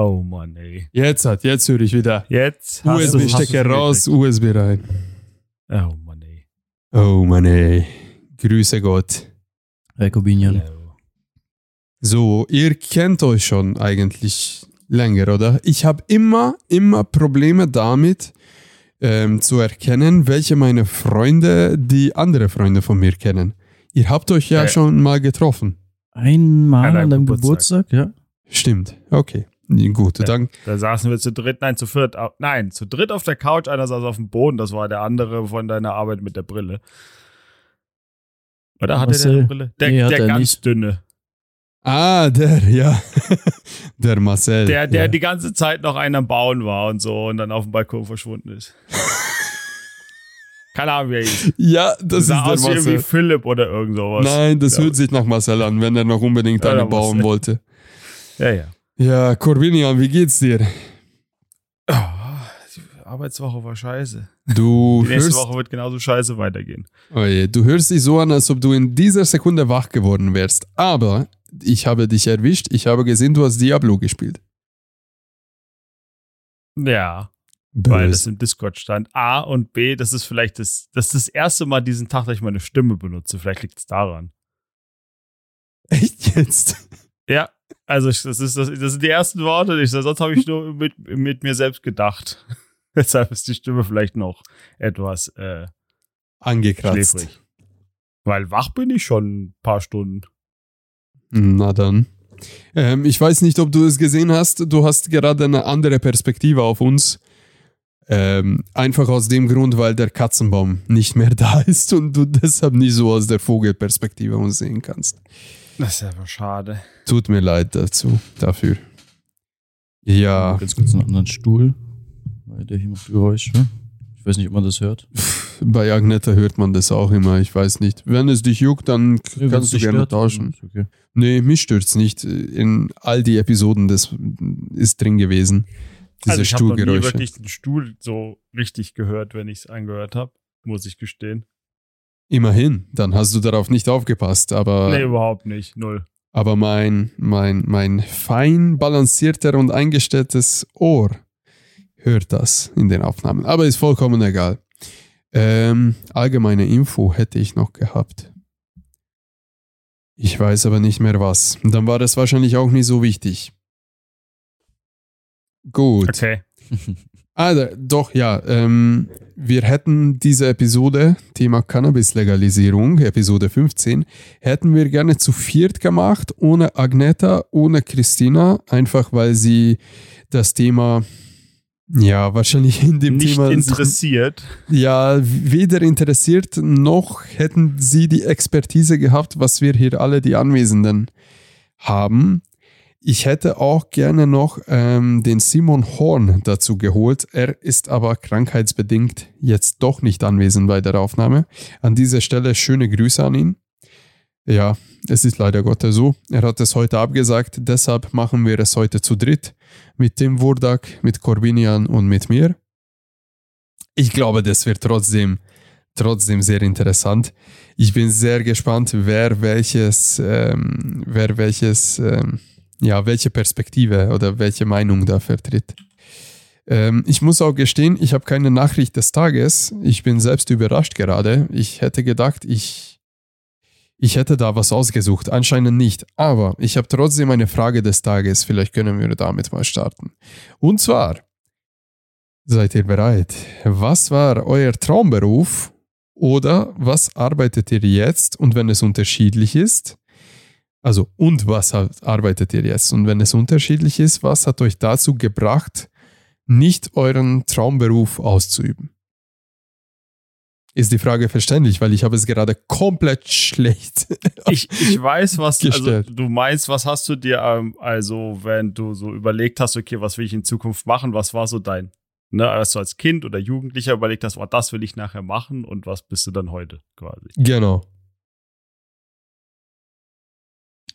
Oh Mann, ey. Jetzt hat, jetzt höre ich wieder. Jetzt USB-Stecker raus, USB rein. Oh Mann, ey. Oh Mann, ey. Grüße Gott. Ja. So, ihr kennt euch schon eigentlich länger, oder? Ich habe immer, immer Probleme damit ähm, zu erkennen, welche meine Freunde die andere Freunde von mir kennen. Ihr habt euch ja Ja. schon mal getroffen. Einmal An deinem Geburtstag. Geburtstag, ja. Stimmt. Okay. Gut, Ja. dann. Da saßen wir zu dritt, nein, zu viert, nein, zu dritt auf der Couch, einer saß auf dem Boden, das war der andere von deiner Arbeit mit der Brille. Oder hatte der Marcel? eine Brille? Der, Nee, der er ganz nicht. dünne. Ah, der, ja. der Marcel. Der, der ja. die ganze Zeit noch einen am Bauen war und so und dann auf dem Balkon verschwunden ist. Keine Ahnung, wie er hieß. ja, das ist sah der aus wie irgendwie Marcel. Philipp oder irgend sowas. Nein, das Ja. hört sich nach Marcel an, wenn er noch unbedingt Ja, eine der bauen Marcel. wollte. Ja, ja. Ja, Corbinian, wie geht's dir? Ah, die Arbeitswoche war scheiße. Du Die nächste hörst, Woche wird genauso scheiße weitergehen. oh je, du hörst dich so an, als ob du in dieser Sekunde wach geworden wärst. Aber ich habe dich erwischt. Ich habe gesehen, du hast Diablo gespielt. Ja, weil das Böse. im Discord stand. A und B, das ist vielleicht das, das ist das erste Mal diesen Tag, dass ich meine Stimme benutze. Vielleicht liegt es daran. Echt jetzt? Ja, also ich, das, ist, das, das sind die ersten Worte. Ich, sonst habe ich nur mit, mit mir selbst gedacht. Deshalb ist die Stimme vielleicht noch etwas äh, Angekratzt. schläfrig. Weil wach bin ich schon ein paar Stunden. Na dann. Ähm, ich weiß nicht, ob du es gesehen hast. Du hast gerade eine andere Perspektive auf uns. Ähm, einfach aus dem Grund, weil der Katzenbaum nicht mehr da ist und du deshalb nicht so aus der Vogelperspektive uns sehen kannst. Das ist aber schade. Tut mir leid dazu, dafür. Ja, Ganz kurz einen anderen Stuhl. Weil der hier macht Geräusche. Ich weiß nicht, ob man das hört. bei Agneta hört man das auch immer. Ich weiß nicht. Wenn es dich juckt, dann Ja, kannst du dich gerne stört, tauschen. Okay. Nee, mich stört's nicht. In all die Episoden, das ist drin gewesen. Diese also ich habe Stuhlgeräusche. wirklich den Stuhl so richtig gehört, wenn ich es angehört habe. Muss ich gestehen. Immerhin, dann hast du darauf nicht aufgepasst, aber, nee, überhaupt nicht. Null. Aber mein, mein, mein fein balancierter und eingestelltes Ohr hört das in den Aufnahmen. Aber ist vollkommen egal. Ähm, allgemeine Info hätte ich noch gehabt. Ich weiß aber nicht mehr was. Dann war das wahrscheinlich auch nicht so wichtig. Gut. Okay. Da- doch, ja. Ähm, wir hätten diese Episode, Thema Cannabis-Legalisierung, Episode 15, hätten wir gerne zu viert gemacht, ohne Agneta, ohne Christina, einfach weil sie das Thema, ja, wahrscheinlich in dem Nicht Thema. interessiert. ja, weder interessiert, noch hätten sie die Expertise gehabt, was wir hier alle, die Anwesenden, haben. Ich hätte auch gerne noch ähm, den Simon Horn dazu geholt. Er ist aber krankheitsbedingt jetzt doch nicht anwesend bei der Aufnahme. An dieser Stelle schöne Grüße an ihn. Ja, es ist leider Gottes so. Er hat es heute abgesagt, deshalb machen wir es heute zu dritt. Mit Tim Wurdak, mit Corbinian und mit mir. Ich glaube, das wird trotzdem, trotzdem sehr interessant. Ich bin sehr gespannt, wer welches, ähm, wer welches, ähm, ja, welche Perspektive oder welche Meinung da vertritt. Ähm, ich muss auch gestehen, ich habe keine Nachricht des Tages. Ich bin selbst überrascht gerade. Ich hätte gedacht, ich, ich hätte da was ausgesucht. Anscheinend nicht. Aber ich habe trotzdem eine Frage des Tages. Vielleicht können wir damit mal starten. Und zwar, Seid ihr bereit? Was war euer Traumberuf oder was arbeitet ihr jetzt und wenn es unterschiedlich ist? Also, und was arbeitet ihr jetzt? Und wenn es unterschiedlich ist, was hat euch dazu gebracht, nicht euren Traumberuf auszuüben? Ist die Frage verständlich, weil ich habe es gerade komplett schlecht. Ich, ich weiß, was also, Gestellt. du meinst. Was hast du dir, ähm, also, wenn du so überlegt hast, okay, was will ich in Zukunft machen? Was war so dein, ne, als du als Kind oder Jugendlicher überlegt hast, oh, das will ich nachher machen und was bist du dann heute quasi? genau.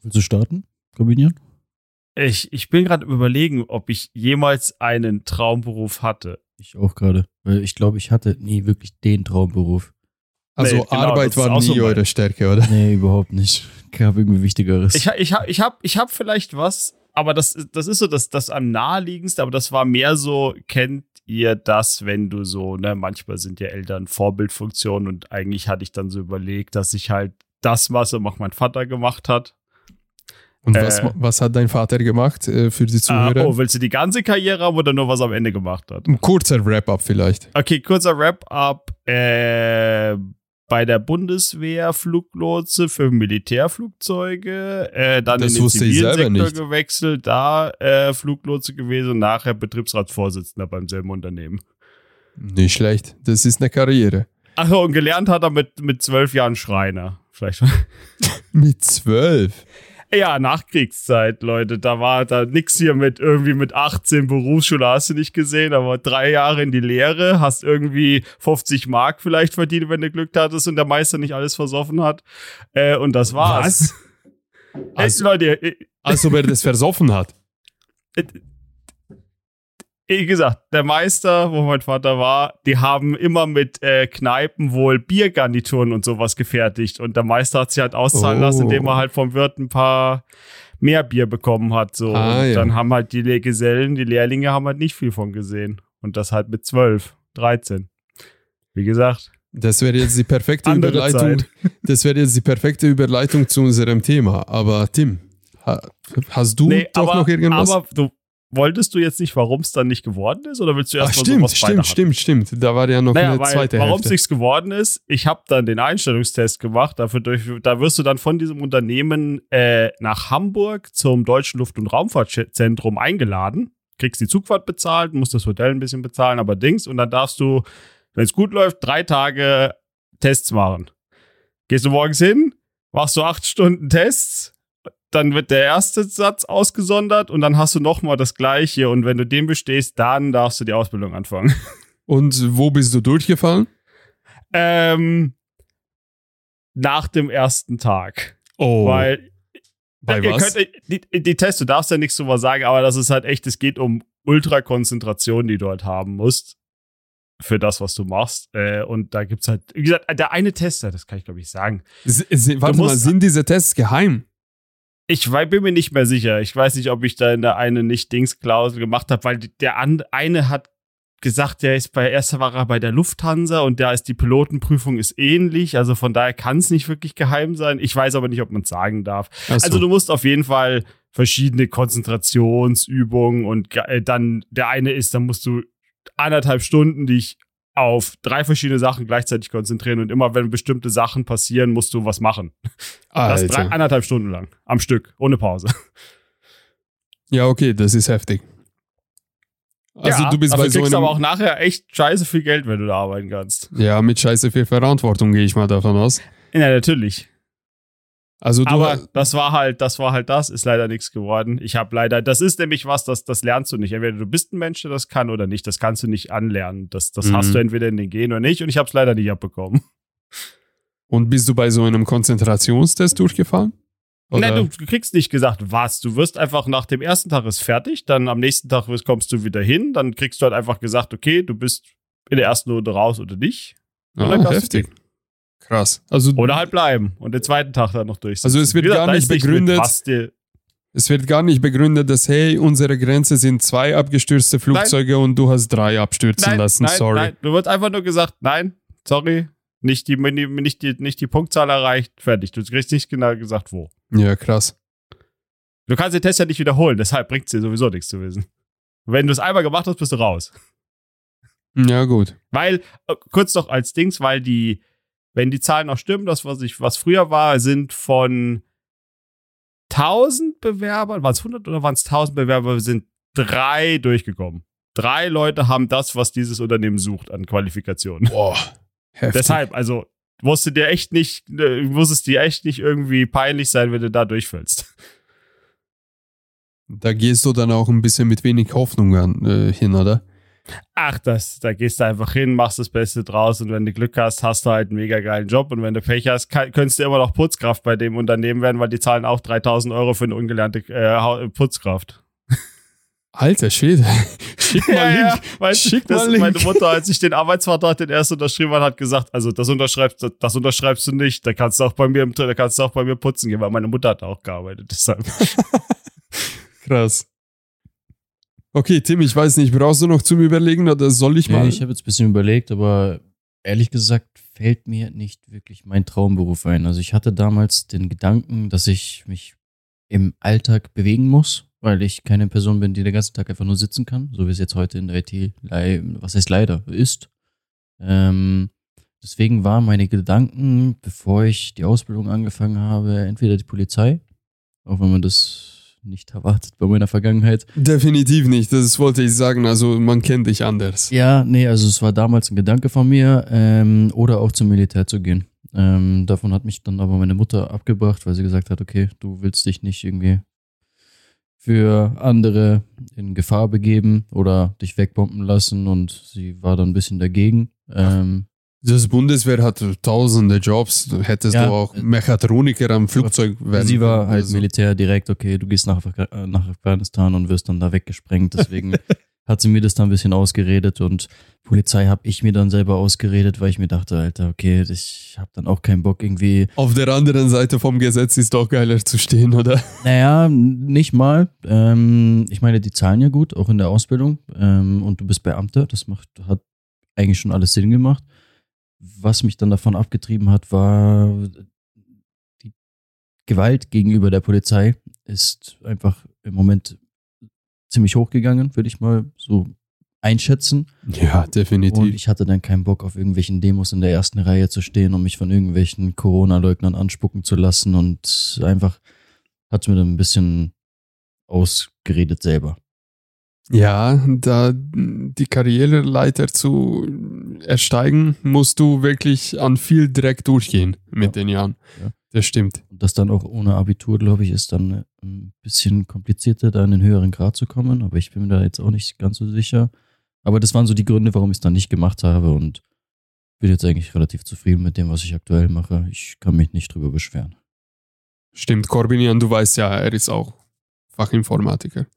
Willst du starten, Corbinian? Ich, ich bin gerade überlegen, ob ich jemals einen Traumberuf hatte. Ich auch gerade. Weil ich glaube, ich hatte nie wirklich den Traumberuf. Also Nee, genau, Arbeit war auch nie so eure Stärke, oder? Nee, überhaupt nicht. Gab irgendwie Wichtigeres. Ich, ha- ich habe ich hab, ich hab vielleicht was, aber das, das ist so das, das am naheliegendste, aber das war mehr so, kennt ihr das, wenn du so, ne, manchmal sind ja Eltern Vorbildfunktion und eigentlich hatte ich dann so überlegt, dass ich halt das mache, was mein Vater gemacht hat. Und Äh. was, was hat dein Vater gemacht äh, für die Ah, Zuhörer? oh, willst du die ganze Karriere haben oder nur was am Ende gemacht hat? Ein kurzer Wrap-up vielleicht. Okay, kurzer Wrap-up. Äh, bei der Bundeswehr Fluglotse für Militärflugzeuge, äh, dann Das in den Zivilsektor nicht. gewechselt, da äh, Fluglotse gewesen und nachher Betriebsratsvorsitzender beim selben Unternehmen. Nicht schlecht. Das ist eine Karriere. Ach so, und gelernt hat er mit, mit zwölf Jahren Schreiner. Vielleicht. Mit zwölf. Ja, Nachkriegszeit, Leute. Da war da nix hier mit irgendwie mit 18 Berufsschule hast du nicht gesehen, aber drei Jahre in die Lehre, hast irgendwie 50 Mark vielleicht verdient, wenn du Glück hattest und der Meister nicht alles versoffen hat. Äh, und das war's. Hey, Also- Leute, äh, Also wer das versoffen hat. Wie gesagt, der Meister, wo mein Vater war, die haben immer mit äh, Kneipen wohl Biergarnituren und sowas gefertigt. Und der Meister hat sich halt auszahlen Oh. lassen, indem er halt vom Wirt ein paar mehr Bier bekommen hat. So. Ah, und ja. dann haben halt die Le- Gesellen, die Lehrlinge haben halt nicht viel von gesehen. Und das halt mit 12, 13. Wie gesagt, Das wäre jetzt die perfekte Überleitung. Zeit. Das wäre jetzt die perfekte Überleitung zu unserem Thema. Aber Tim, ha, hast du nee, doch aber, noch irgendwas? aber du wolltest du jetzt nicht, warum es dann nicht geworden ist? Oder willst du Ach, erst mal stimmt, sowas stimmt, stimmt, stimmt. Da war ja noch Naja, eine zweite warum es nichts geworden ist, ich habe dann den Einstellungstest gemacht. Dafür durch, da wirst du dann von diesem Unternehmen äh, nach Hamburg zum Deutschen Luft- und Raumfahrtzentrum eingeladen. Kriegst die Zugfahrt bezahlt, musst das Hotel ein bisschen bezahlen, aber Dings. Und dann darfst du, wenn es gut läuft, drei Tage Tests machen. Gehst du morgens hin, machst du acht Stunden Tests, dann wird der erste Satz ausgesondert und dann hast du nochmal das gleiche. Und wenn du den bestehst, dann darfst du die Ausbildung anfangen. Und wo bist du durchgefallen? Ähm, nach dem ersten Tag. Oh, Weil bei was? könnt, die, die Tests, du darfst ja nichts drüber sagen, aber das ist halt echt, es geht um Ultrakonzentration, die du halt haben musst. Für das, was du machst. Äh, und da gibt's halt, wie gesagt, der eine Tester, das kann ich glaube ich sagen. S- Warte mal, sind diese Tests geheim? Ich bin mir nicht mehr sicher. Ich weiß nicht, ob ich da in der eine Nicht-Dings-Klausel gemacht habe, weil der eine hat gesagt, der ist bei erster war er bei der Lufthansa und da ist die Pilotenprüfung ist ähnlich. Also von daher kann es nicht wirklich geheim sein. Ich weiß aber nicht, ob man es sagen darf. So. Also du musst auf jeden Fall verschiedene Konzentrationsübungen und äh, dann der eine ist, dann musst du anderthalb Stunden dich auf drei verschiedene Sachen gleichzeitig konzentrieren und immer wenn bestimmte Sachen passieren, musst du was machen. Das drei, Alter. anderthalb Stunden lang am Stück, ohne Pause. Ja, okay, das ist heftig. Also ja, du bist dafür bei so kriegst einem... aber auch nachher echt scheiße viel Geld, wenn du da arbeiten kannst. ja, mit scheiße viel Verantwortung gehe ich mal davon aus. Ja, natürlich. Also Aber das war halt, das war halt das, ist leider nichts geworden. Ich habe leider, das ist nämlich was, das, das lernst du nicht. Entweder du bist ein Mensch, der das kann oder nicht. Das kannst du nicht anlernen. Das, das Mhm. hast du entweder in den Gen oder nicht. Und ich habe es leider nicht abbekommen. und bist du bei so einem Konzentrationstest durchgefallen? Oder? Nein, du kriegst nicht gesagt, was. Du wirst einfach nach dem ersten Tag ist fertig, dann am nächsten Tag kommst du wieder hin, dann kriegst du halt einfach gesagt, okay, du bist in der ersten Runde raus oder nicht. Und dann ah, darfst du heftig. Krass. Also Oder halt bleiben und den zweiten Tag dann noch durchsetzen. Also es wird gesagt, gar nicht begründet- es wird gar nicht begründet, dass hey, unsere Grenze sind zwei abgestürzte Flugzeuge und du hast drei abstürzen nein, lassen. nein, Sorry. nein. Du wird einfach nur gesagt, nein, sorry, nicht die, nicht die, nicht die Punktzahl erreicht, fertig. Du kriegst nicht genau gesagt, wo. Ja, krass. Du kannst den Test ja nicht wiederholen, deshalb bringt es dir sowieso nichts zu wissen. Wenn du es einmal gemacht hast, bist du raus. Ja, gut. Weil, äh, kurz noch als Dings, weil die, wenn die Zahlen noch stimmen, das, was ich, was früher war, sind von 1000 Bewerbern, waren es 100 oder waren es 1000 Bewerber, sind drei durchgekommen. Drei Leute haben das, was dieses Unternehmen sucht an Qualifikationen. Boah. Heftig. Deshalb, also, musste dir echt nicht, äh, muss es dir echt nicht irgendwie peinlich sein, wenn du da durchfällst. Da gehst du dann auch ein bisschen mit wenig Hoffnung an, äh, hin, oder? Ach, das, da gehst du einfach hin, machst das Beste draus und wenn du Glück hast, hast du halt einen mega geilen Job und wenn du Pech hast, kann, könntest du immer noch Putzkraft bei dem Unternehmen werden, weil die zahlen auch 3000 Euro für eine ungelernte äh, Putzkraft. Alter Schwede. Schick mal Link. weil Schick das mal meine Link. Mutter, als ich den Arbeitsvertrag den erst unterschrieben hat, hat gesagt, also das unterschreibst, du- das unterschreibst du nicht, da kannst du auch bei mir, im- da kannst du auch bei mir putzen gehen, weil meine Mutter hat auch gearbeitet, deshalb. Krass. Okay, Tim, ich weiß nicht, brauchst du noch zum Überlegen oder soll ich mal? Nee, ich habe jetzt ein bisschen überlegt, aber ehrlich gesagt fällt mir nicht wirklich mein Traumberuf ein. Also ich hatte damals den Gedanken, dass ich mich im Alltag bewegen muss, weil ich keine Person bin, die den ganzen Tag einfach nur sitzen kann, so wie es jetzt heute in der IT, was heißt leider, ist. Ähm, deswegen waren meine Gedanken, bevor ich die Ausbildung angefangen habe, entweder die Polizei, auch wenn man das nicht erwartet bei meiner Vergangenheit, Definitiv nicht, das wollte ich sagen. Also man kennt dich anders. Ja, nee, also es war damals ein Gedanke von mir, ähm, oder auch zum Militär zu gehen. Ähm, davon hat mich dann aber meine Mutter abgebracht, weil sie gesagt hat, okay, du willst dich nicht irgendwie für andere in Gefahr begeben oder dich wegbomben lassen und sie war dann ein bisschen dagegen. Ähm, Das Bundeswehr hat tausende Jobs. Du hättest Ja. du auch Mechatroniker am Flugzeug werden. sie war halt oder so. Militär direkt, okay, du gehst nach, Afga- äh, nach Afghanistan und wirst dann da weggesprengt. Deswegen hat sie mir das dann ein bisschen ausgeredet und Polizei habe ich mir dann selber ausgeredet, weil ich mir dachte, Alter, okay, ich habe dann auch keinen Bock irgendwie. Auf der anderen Seite vom Gesetz ist doch geiler zu stehen, oder? Naja, nicht mal. Ähm, ich meine, die zahlen ja gut, auch in der Ausbildung. Ähm, und du bist Beamter, das macht, hat eigentlich schon alles Sinn gemacht. Was mich dann davon abgetrieben hat, war die Gewalt gegenüber der Polizei ist einfach im Moment ziemlich hochgegangen, würde ich mal so einschätzen. Ja, definitiv. Und ich hatte dann keinen Bock, auf irgendwelchen Demos in der ersten Reihe zu stehen und mich von irgendwelchen Corona-Leugnern anspucken zu lassen. Und einfach hat mir dann ein bisschen ausgeredet selber. Ja, da die Karriereleiter zu ersteigen, musst du wirklich an viel Dreck durchgehen mit Ja. den Jahren. Ja. Das stimmt. Und das dann auch ohne Abitur, glaube ich, ist dann ein bisschen komplizierter, da in den höheren Grad zu kommen. Aber ich bin mir da jetzt auch nicht ganz so sicher. Aber das waren so die Gründe, warum ich es dann nicht gemacht habe. Und bin jetzt eigentlich relativ zufrieden mit dem, was ich aktuell mache. Ich kann mich nicht drüber beschweren. Stimmt, Corbinian, du weißt ja, er ist auch Fachinformatiker.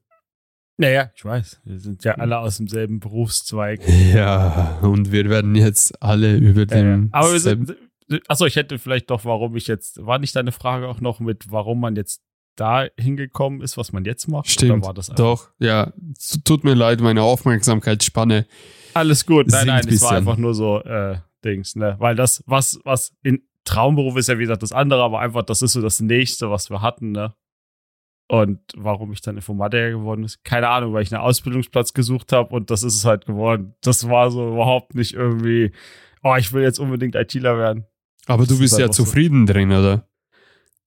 Naja, ich weiß. Wir sind ja alle aus demselben Berufszweig. Ja, und wir werden jetzt alle über Ja, ja. den. Aber wir sind, achso, ich hätte vielleicht doch, warum ich jetzt, war nicht deine Frage auch noch mit, warum man jetzt da hingekommen ist, was man jetzt macht? Stimmt, Oder war das einfach- doch, ja. Tut mir leid, meine Aufmerksamkeitsspanne. Alles gut. Nein, nein, es war einfach nur so, äh, Dings, ne? Weil das, was, was in Traumberuf ist ja, wie gesagt, das andere, aber einfach, das ist so das nächste, was wir hatten, ne? Und warum ich dann Informatiker geworden ist, keine Ahnung, weil ich einen Ausbildungsplatz gesucht habe und das ist es halt geworden. Das war so überhaupt nicht irgendwie, oh, ich will jetzt unbedingt ITler werden. Aber du Das bist ist ja einfach so. zufrieden drin, oder?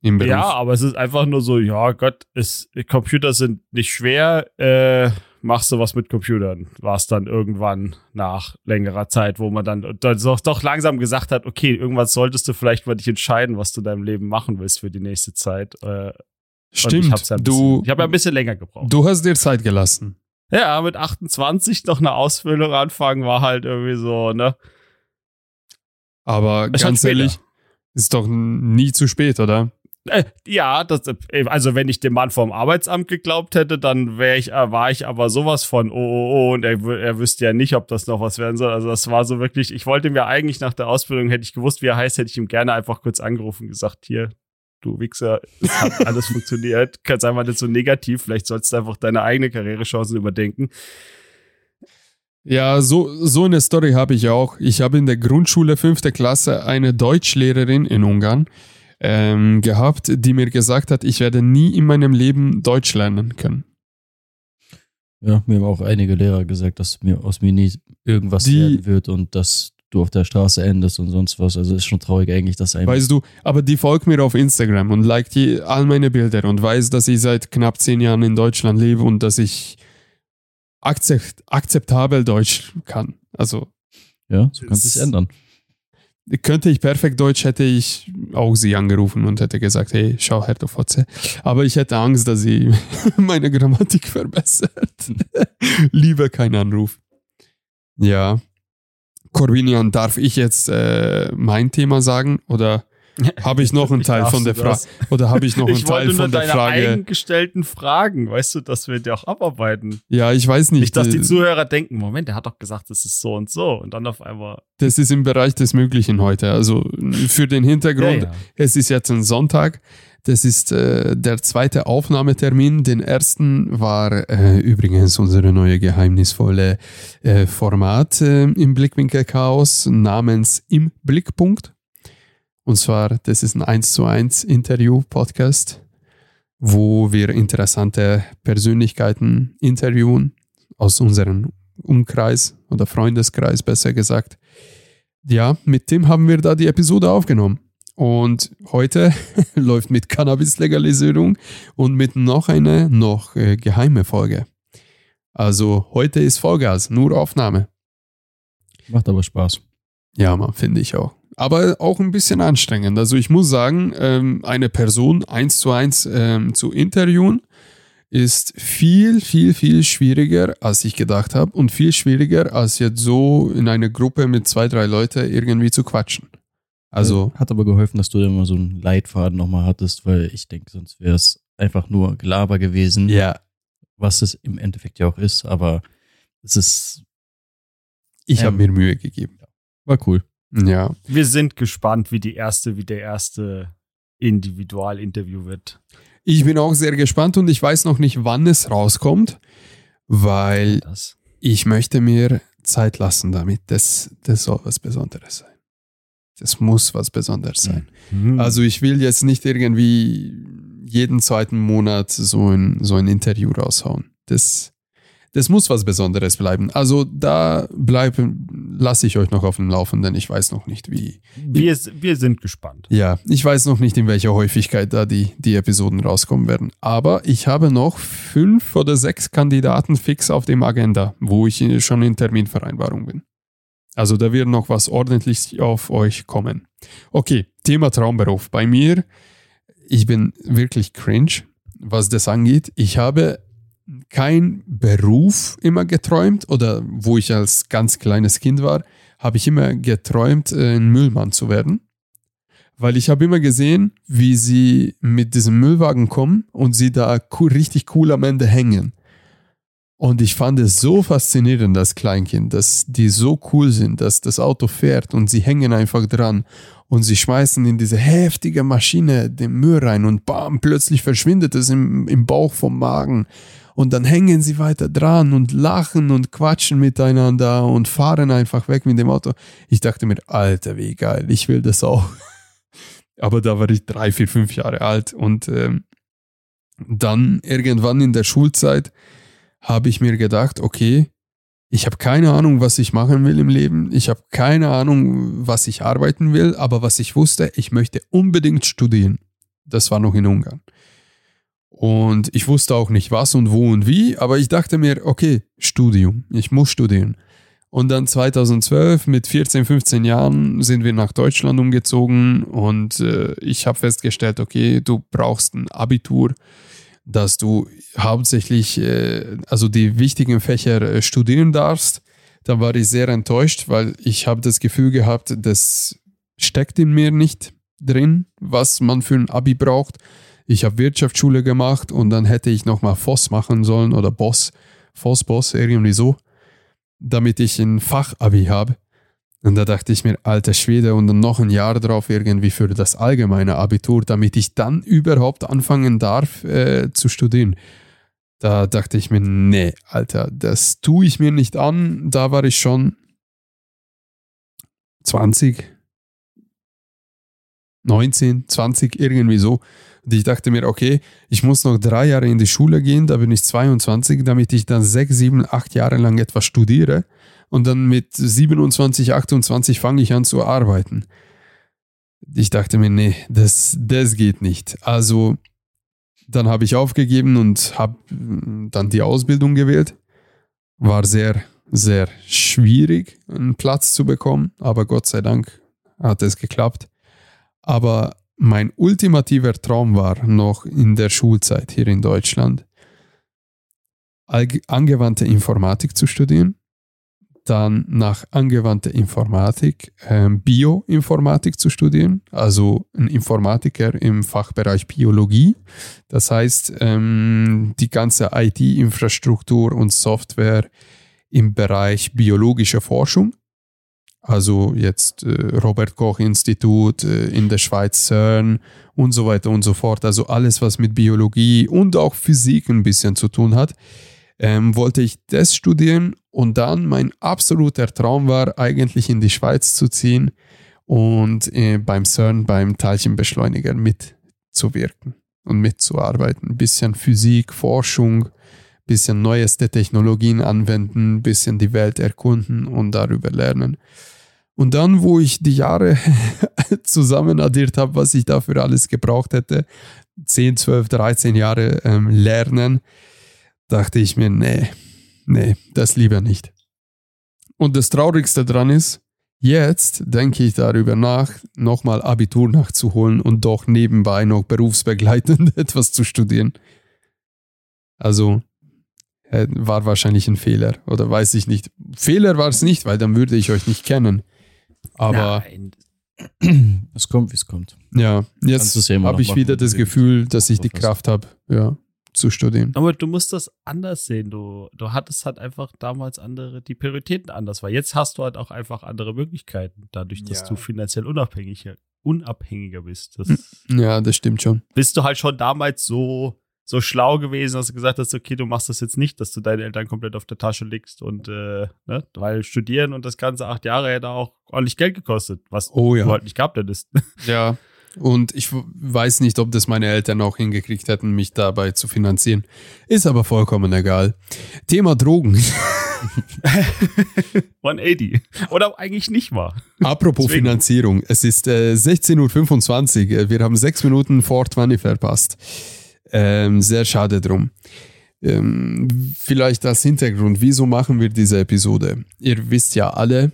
Im Beruf. Ja, aber es ist einfach nur so, ja Gott, es, Computer sind nicht schwer, äh, machst du was mit Computern. War es dann irgendwann nach längerer Zeit, wo man dann, dann doch, doch langsam gesagt hat, okay, irgendwann solltest du vielleicht mal dich entscheiden, was du in deinem Leben machen willst für die nächste Zeit. Äh, und Stimmt. Ich, hab's ja ein du, bisschen, ich habe ja ein bisschen länger gebraucht. du hast dir Zeit gelassen. Ja, mit 28 noch eine Ausbildung anfangen war halt irgendwie so, ne? Aber halt ganz ehrlich, ist doch nie zu spät, oder? Äh, ja, das, äh, also wenn ich dem Mann vom Arbeitsamt geglaubt hätte, dann wäre ich, äh, war ich aber sowas von oh, oh, oh und er, er wüsste ja nicht, ob das noch was werden soll. Also das war so wirklich, ich wollte mir eigentlich nach der Ausbildung, hätte ich gewusst, wie er heißt, hätte ich ihm gerne einfach kurz angerufen und gesagt, hier, du Wichser, es hat alles funktioniert, kannst einfach nicht so negativ, vielleicht sollst du einfach deine eigene Karrierechancen überdenken. Ja, so, so eine Story habe ich auch. Ich habe in der Grundschule fünfte Klasse eine Deutschlehrerin in Ungarn ähm, gehabt, die mir gesagt hat, ich werde nie in meinem Leben Deutsch lernen können. Ja, mir haben auch einige Lehrer gesagt, dass mir aus mir nie irgendwas Die- werden wird und dass du auf der Straße endest und sonst was. Also ist schon traurig eigentlich, dass einem. Weißt du, aber die folgt mir auf Instagram und liked die, all meine Bilder und weiß, dass ich seit knapp zehn Jahren in Deutschland lebe und dass ich akzept, akzeptabel Deutsch kann. Also ja, so kann es sich ändern. könnte ich perfekt Deutsch, hätte ich auch sie angerufen und hätte gesagt, hey, schau Herr Fotze. Aber ich hätte Angst, dass sie meine Grammatik verbessert. Lieber kein Anruf. Ja. Corbinian, darf ich jetzt äh, mein Thema sagen oder habe ich noch einen Teil von der Frage das? oder habe ich noch einen Ich Teil von der deine Frage? eingestellten Fragen, weißt du, dass wir die auch abarbeiten. Ja, ich weiß nicht. Nicht, dass die äh, Zuhörer denken, Moment, der hat doch gesagt, es ist so und so. Und dann auf einmal. das ist im Bereich des Möglichen heute. Also für den Hintergrund, Ja, ja. Es ist jetzt ein Sonntag. Das ist äh, der zweite Aufnahmetermin. Den ersten war äh, übrigens unsere neue geheimnisvolle äh, Format äh, im Blickwinkel Chaos namens Im Blickpunkt. Und zwar, das ist ein 1 zu 1 Interview-Podcast, wo wir interessante Persönlichkeiten interviewen aus unserem Umkreis oder Freundeskreis, besser gesagt. Ja, mit dem haben wir da die Episode aufgenommen. Und heute läuft mit Cannabis-Legalisierung und mit noch einer noch äh, geheime Folge. Also heute ist Vollgas, nur Aufnahme. Macht aber Spaß. Ja, man, finde ich auch. Aber auch ein bisschen anstrengend. Also ich muss sagen, ähm, eine Person eins zu eins ähm, zu interviewen, ist viel, viel, viel schwieriger, als ich gedacht habe und viel schwieriger, als jetzt so in einer Gruppe mit zwei, drei Leuten irgendwie zu quatschen. Also. Hat aber geholfen, dass du da immer so einen Leitfaden nochmal hattest, weil ich denke, sonst wäre es einfach nur Gelaber gewesen. Ja. Was es im Endeffekt ja auch ist, aber es ist. Ich Ähm, habe mir Mühe gegeben. War cool. Ja. Wir sind gespannt, wie die erste, wie der erste Individualinterview wird. Ich bin auch sehr gespannt und ich weiß noch nicht, wann es rauskommt, weil Das. ich möchte mir Zeit lassen damit. Das, das soll was Besonderes sein. Das muss was Besonderes sein. Mhm. Also ich will jetzt nicht irgendwie jeden zweiten Monat so ein, so ein Interview raushauen. Das, das muss was Besonderes bleiben. Also da bleiben, lasse ich euch noch auf dem Laufenden. Ich weiß noch nicht, wie. wir, wir sind gespannt. Ja, ich weiß noch nicht, in welcher Häufigkeit da die, die Episoden rauskommen werden. Aber ich habe noch fünf oder sechs Kandidaten fix auf dem Agenda, wo ich schon in Terminvereinbarung bin. Also da wird noch was ordentlich auf euch kommen. Okay, Thema Traumberuf. Bei mir, ich bin wirklich cringe, was das angeht. Ich habe kein Beruf immer geträumt oder wo ich als ganz kleines Kind war, habe ich immer geträumt, äh, ein Müllmann zu werden. Weil ich habe immer gesehen, wie sie mit diesem Müllwagen kommen und sie da richtig cool am Ende hängen. Und ich fand es so faszinierend als Kleinkind, dass die so cool sind, dass das Auto fährt und sie hängen einfach dran und sie schmeißen in diese heftige Maschine den Müll rein und bam, plötzlich verschwindet es im, im Bauch vom Magen. Und dann hängen sie weiter dran und lachen und quatschen miteinander und fahren einfach weg mit dem Auto. Ich dachte mir, Alter, wie geil, ich will das auch. Aber da war ich drei, vier, fünf Jahre alt und ähm, dann irgendwann in der Schulzeit habe ich mir gedacht, okay, ich habe keine Ahnung, was ich machen will im Leben. Ich habe keine Ahnung, was ich arbeiten will, aber was ich wusste, ich möchte unbedingt studieren. Das war noch in Ungarn. Und ich wusste auch nicht was und wo und wie, aber ich dachte mir, okay, Studium, ich muss studieren. Und dann 2012 mit 14, 15 Jahren sind wir nach Deutschland umgezogen und äh, ich habe festgestellt, okay, du brauchst ein Abitur, dass du hauptsächlich äh, also die wichtigen Fächer äh, studieren darfst. Da war ich sehr enttäuscht, weil ich habe das Gefühl gehabt, das steckt in mir nicht drin, was man für ein Abi braucht. Ich habe Wirtschaftsschule gemacht und dann hätte ich nochmal FOS machen sollen oder BOS, FOS, BOS, irgendwie so, damit ich ein Fachabi habe. Und da dachte ich mir, alter Schwede, und dann noch ein Jahr drauf irgendwie für das allgemeine Abitur, damit ich dann überhaupt anfangen darf äh, zu studieren. Da dachte ich mir, nee, Alter, das tue ich mir nicht an. Da war ich schon 20, 19, 20, irgendwie so. Und ich dachte mir, okay, ich muss noch drei Jahre in die Schule gehen, da bin ich 22, damit ich dann sechs, sieben, acht Jahre lang etwas studiere. Und dann mit 27, 28 fange ich an zu arbeiten. Ich dachte mir, nee, das, das geht nicht. Also dann habe ich aufgegeben und habe dann die Ausbildung gewählt. War sehr, sehr schwierig, einen Platz zu bekommen, aber Gott sei Dank hat es geklappt. Aber mein ultimativer Traum war noch in der Schulzeit hier in Deutschland, angewandte Informatik zu studieren dann nach angewandter Informatik ähm, Bioinformatik zu studieren, also ein Informatiker im Fachbereich Biologie. Das heißt, ähm, die ganze IT-Infrastruktur und Software im Bereich biologische Forschung. Also jetzt äh, Robert Koch Institut, äh, in der Schweiz CERN und so weiter und so fort. Also alles, was mit Biologie und auch Physik ein bisschen zu tun hat, ähm, wollte ich das studieren und dann mein absoluter Traum war eigentlich in die Schweiz zu ziehen und äh, beim CERN, beim Teilchenbeschleuniger mitzuwirken und mitzuarbeiten. Ein bisschen Physik, Forschung, bisschen neueste Technologien anwenden, bisschen die Welt erkunden und darüber lernen. Und dann, wo ich die Jahre zusammen addiert habe, was ich dafür alles gebraucht hätte, 10, 12, 13 Jahre ähm, lernen, dachte ich mir, nee, nee, das lieber nicht. Und das Traurigste dran ist, jetzt denke ich darüber nach, nochmal Abitur nachzuholen und doch nebenbei noch berufsbegleitend etwas zu studieren. Also äh, war wahrscheinlich ein Fehler oder weiß ich nicht. Fehler war es nicht, weil dann würde ich euch nicht kennen. Aber Nein. Es kommt, wie es kommt. ja, jetzt habe ich wieder das Gefühl, dass ich die. Kraft habe, ja, zu studieren. Aber du musst das anders sehen. Du, du hattest halt einfach damals andere, die Prioritäten anders, weil jetzt hast du halt auch einfach andere Möglichkeiten, dadurch, dass Ja. du finanziell unabhängiger, unabhängiger bist. Das Hm. Ja, das stimmt schon. bist du halt schon damals so, so schlau gewesen, dass du gesagt hast, okay, du machst das jetzt nicht, dass du deine Eltern komplett auf der Tasche legst und äh, ne, weil studieren und das ganze acht Jahre hätte auch ordentlich Geld gekostet, was Oh ja. du halt nicht gehabt hättest. Ja. Und ich weiß nicht, ob das meine Eltern auch hingekriegt hätten, mich dabei zu finanzieren. Ist aber vollkommen egal. Thema Drogen. 180. Oder eigentlich nicht mal. Apropos Deswegen. Finanzierung. Es ist äh, 16.25 Uhr. Wir haben sechs Minuten 420 verpasst. Ähm, sehr schade drum. Ähm, vielleicht als Hintergrund, wieso machen wir diese Episode? Ihr wisst ja alle,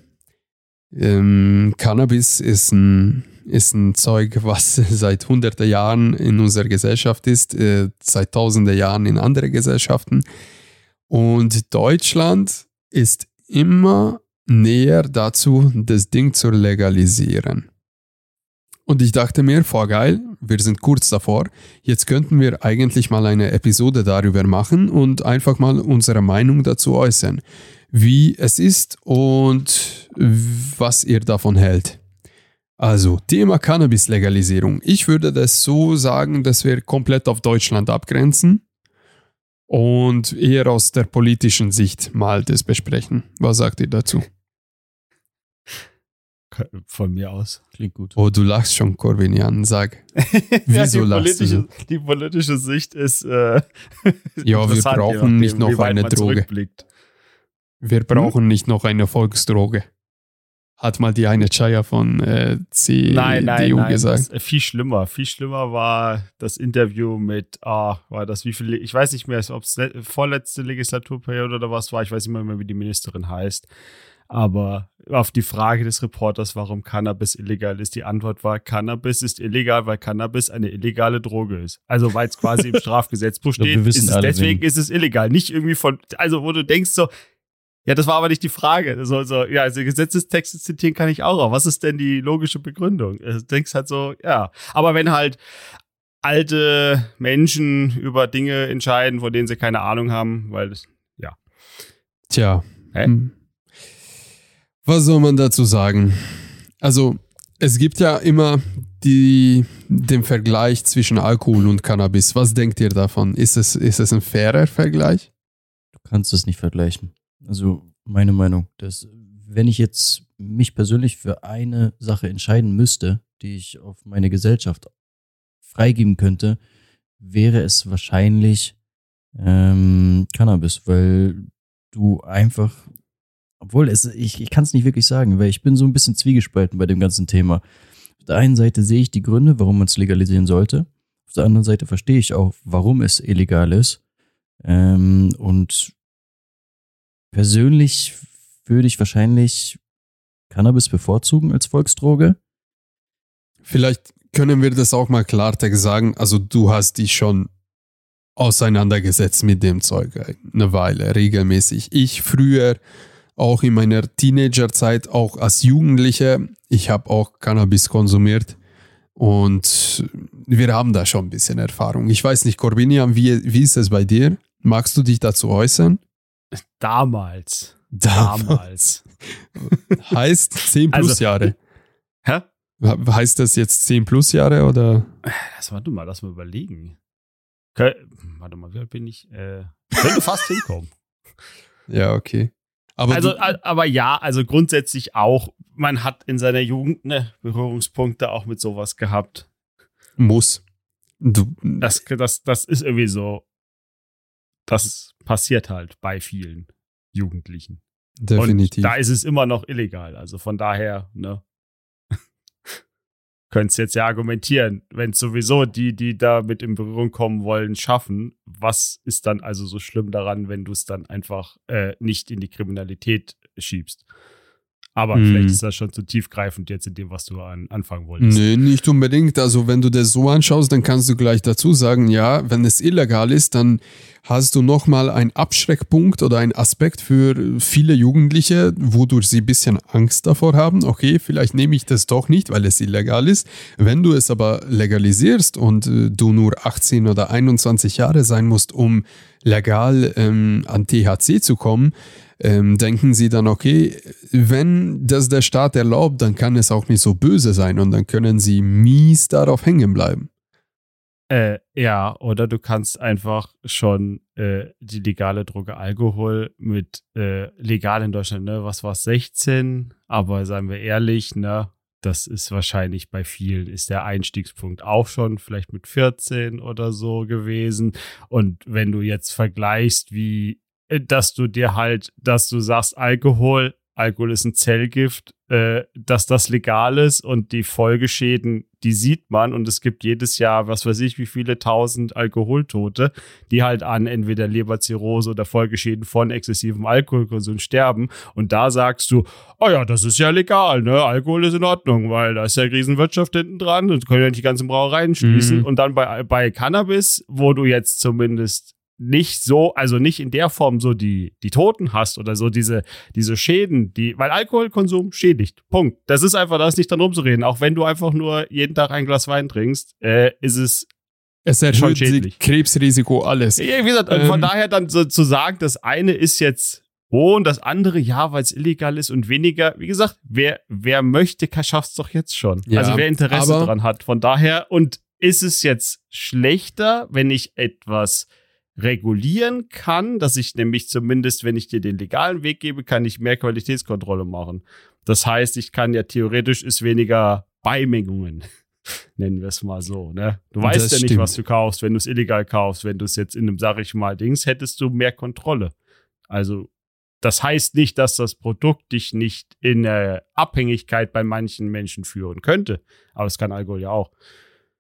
ähm, Cannabis ist ein, ist ein Zeug, was seit hunderte Jahren in unserer Gesellschaft ist, äh, seit tausende Jahren in andere Gesellschaften. Und Deutschland ist immer näher dazu, das Ding zu legalisieren. Und ich dachte mir, voll geil, wir sind kurz davor. Jetzt könnten wir eigentlich mal eine Episode darüber machen und einfach mal unsere Meinung dazu äußern, wie es ist und was ihr davon hält. Also, Thema Cannabis-Legalisierung. Ich würde das so sagen, dass wir komplett auf Deutschland abgrenzen und eher aus der politischen Sicht mal das besprechen. Was sagt ihr dazu? Von mir aus. Klingt gut. Oh, du lachst schon, Corvinian. Sag. ja, Wieso die, lachst du politische, die politische Sicht ist. Äh, Ja, wir brauchen nicht noch eine Droge. Wir brauchen nicht noch eine Volksdroge. Hat mal die eine Chaya von äh, CDU Nein, nein, nein. gesagt. Das, äh, viel schlimmer. Viel schlimmer war das Interview mit, ah, war das wie viele, ich weiß nicht mehr, ob es le- vorletzte Legislaturperiode oder was war. Ich weiß nicht mehr, wie die Ministerin heißt. Aber auf die Frage des Reporters, warum Cannabis illegal ist, die Antwort war, Cannabis ist illegal, weil Cannabis eine illegale Droge ist. Also weil es quasi im Strafgesetzbuch steht, ist es deswegen wen- ist es illegal. Nicht irgendwie von, also wo du denkst so, ja, das war aber nicht die Frage. So, so, ja, also Gesetzestexte zitieren kann ich auch. Aber was ist denn die logische Begründung? Du denkst halt so, ja. Aber wenn halt alte Menschen über Dinge entscheiden, von denen sie keine Ahnung haben, weil das, Tja. Hä? hm. Was soll man dazu sagen? Also, es gibt ja immer die, den Vergleich zwischen Alkohol und Cannabis. Was denkt ihr davon? Ist es, ist es ein fairer Vergleich? Du kannst es nicht vergleichen. Also meine Meinung, dass wenn ich jetzt mich persönlich für eine Sache entscheiden müsste, die ich auf meine Gesellschaft freigeben könnte, wäre es wahrscheinlich ähm, Cannabis, weil du einfach, obwohl es, ich, ich kann es nicht wirklich sagen, weil ich bin so ein bisschen zwiegespalten bei dem ganzen Thema. Auf der einen Seite sehe ich die Gründe, warum man es legalisieren sollte. Auf der anderen Seite verstehe ich auch, warum es illegal ist. Ähm, und persönlich würde ich wahrscheinlich Cannabis bevorzugen als Volksdroge. Vielleicht können wir das auch mal Klartext sagen. Also, du hast dich schon auseinandergesetzt mit dem Zeug eine Weile, regelmäßig. Ich früher, auch in meiner Teenagerzeit, auch als Jugendlicher, ich habe auch Cannabis konsumiert und wir haben da schon ein bisschen Erfahrung. Ich weiß nicht, Corbinian, wie, wie ist es bei dir? Magst du dich dazu äußern? Damals, Damals. heißt 10 plus Also- Jahre. Hä? Heißt das jetzt 10 plus Jahre oder? Das warte mal, lass mal überlegen. Kö warte mal, wie alt bin ich? Äh, könnte fast hinkommen. Ja, okay. Aber Also, du, aber ja, also grundsätzlich auch. Man hat in seiner Jugend ne, Berührungspunkte auch mit sowas gehabt. muss. Du, Das, das, das ist irgendwie so. Das passiert halt bei vielen Jugendlichen. definitiv. Und da ist es immer noch illegal. Also von daher, ne? Könntest jetzt ja argumentieren, wenn sowieso die, die da mit in Berührung kommen wollen, schaffen, was ist dann also so schlimm daran, wenn du es dann einfach äh, nicht in die Kriminalität schiebst? Aber Hm. vielleicht ist das schon zu tiefgreifend jetzt in dem, was du an, anfangen wolltest. Nee, nicht unbedingt. Also wenn du das so anschaust, dann kannst du gleich dazu sagen, ja, wenn es illegal ist, dann hast du nochmal einen Abschreckpunkt oder einen Aspekt für viele Jugendliche, wodurch sie ein bisschen Angst davor haben. Okay, vielleicht nehme ich das doch nicht, weil es illegal ist. Wenn du es aber legalisierst und äh, du nur 18 oder 21 Jahre sein musst, um legal ähm, an THC zu kommen, ähm, denken sie dann, okay, wenn das der Staat erlaubt, dann kann es auch nicht so böse sein und dann können sie mies darauf hängen bleiben. Äh, ja, oder du kannst einfach schon äh, die legale Droge Alkohol mit äh, legal in Deutschland, ne, was war 16, aber seien wir ehrlich, ne, das ist wahrscheinlich bei vielen ist der Einstiegspunkt auch schon vielleicht mit 14 oder so gewesen. Und wenn du jetzt vergleichst, wie, dass du dir halt, dass du sagst, Alkohol, Alkohol ist ein Zellgift, äh, dass das legal ist und die Folgeschäden, die sieht man und es gibt jedes Jahr, was weiß ich, wie viele tausend Alkoholtote, die halt an entweder Leberzirrhose oder Folgeschäden von exzessivem Alkoholkonsum sterben. Und da sagst du, oh ja, das ist ja legal, ne, Alkohol ist in Ordnung, weil da ist ja Riesenwirtschaft hinten dran und können ja nicht die ganzen Brauereien schließen. Mhm. und dann bei, bei Cannabis, wo du jetzt zumindest nicht so, also nicht in der Form so die, die Toten hast oder so diese, diese Schäden, die, weil Alkoholkonsum schädigt. Punkt. Das ist einfach, da ist nicht dran rumzureden. Auch wenn du einfach nur jeden Tag ein Glas Wein trinkst, äh, ist es, Es Schon erhöht schädlich. Krebsrisiko, alles. Ja, wie gesagt, Ähm. von daher dann so zu sagen, das eine ist jetzt oh und das andere ja, weil es illegal ist und weniger. Wie gesagt, wer, wer möchte, schafft es doch jetzt schon. Ja, also wer Interesse aber- dran hat. Von daher, und ist es jetzt schlechter, wenn ich etwas regulieren kann, dass ich nämlich zumindest, wenn ich dir den legalen Weg gebe, kann ich mehr Qualitätskontrolle machen. Das heißt, ich kann ja theoretisch ist weniger Beimengungen. Nennen wir es mal so, ne? Du weißt Das ja nicht, stimmt. was du kaufst, wenn du es illegal kaufst. Wenn du es jetzt in einem, sag ich mal, Dings, hättest du mehr Kontrolle. Also, das heißt nicht, dass das Produkt dich nicht in eine Abhängigkeit bei manchen Menschen führen könnte. Aber es kann Alkohol ja auch.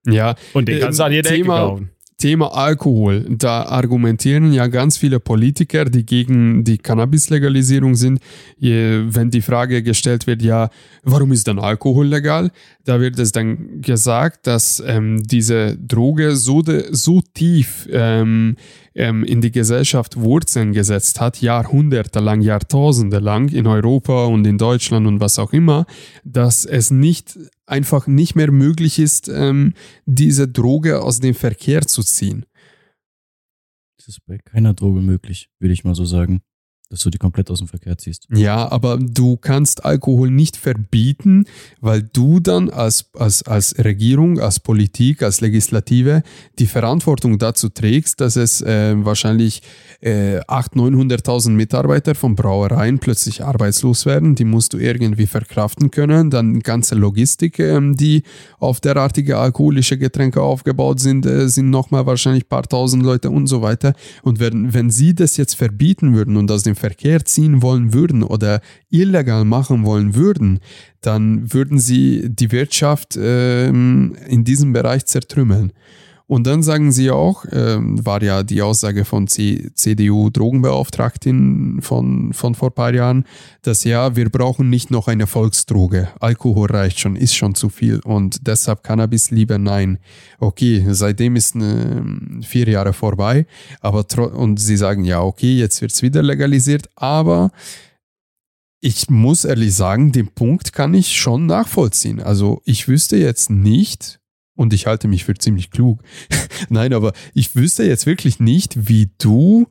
Ja, Und den kannst du an jeder Ecke Thema- kaufen. Thema Alkohol. Da argumentieren ja ganz viele Politiker, die gegen die Cannabis-Legalisierung sind. Wenn die Frage gestellt wird, ja, warum ist dann Alkohol legal? Da wird es dann gesagt, dass ähm, diese Droge so, de, so tief ähm, ähm, in die Gesellschaft Wurzeln gesetzt hat, Jahrhunderte lang, Jahrtausende lang in Europa und in Deutschland und was auch immer, dass es nicht einfach nicht mehr möglich ist, ähm, diese Droge aus dem Verkehr zu ziehen. Das ist bei keiner Droge möglich, würde ich mal so sagen, dass du die komplett aus dem Verkehr ziehst. Ja, aber du kannst Alkohol nicht verbieten, weil du dann als, als, als Regierung, als Politik, als Legislative die Verantwortung dazu trägst, dass es äh, wahrscheinlich äh, 800.000, 900.000 Mitarbeiter von Brauereien plötzlich arbeitslos werden. Die musst du irgendwie verkraften können. Dann ganze Logistik, ähm, die auf derartige alkoholische Getränke aufgebaut sind, äh, sind nochmal wahrscheinlich ein paar tausend Leute und so weiter. Und wenn, wenn sie das jetzt verbieten würden und aus dem Verkehr ziehen wollen würden oder illegal machen wollen würden, dann würden sie die Wirtschaft ähm, in diesem Bereich zertrümmeln. Und dann sagen sie auch, ähm, war ja die Aussage von CDU-Drogenbeauftragtin von, von vor paar Jahren, dass ja, wir brauchen nicht noch eine Volksdroge. Alkohol reicht schon, ist schon zu viel und deshalb Cannabis lieber nein. Okay, seitdem ist äh, vier Jahre vorbei, aber und sie sagen ja, okay, jetzt wird's wieder legalisiert, aber ich muss ehrlich sagen, den Punkt kann ich schon nachvollziehen. Also ich wüsste jetzt nicht, und ich halte mich für ziemlich klug, nein, aber ich wüsste jetzt wirklich nicht, wie du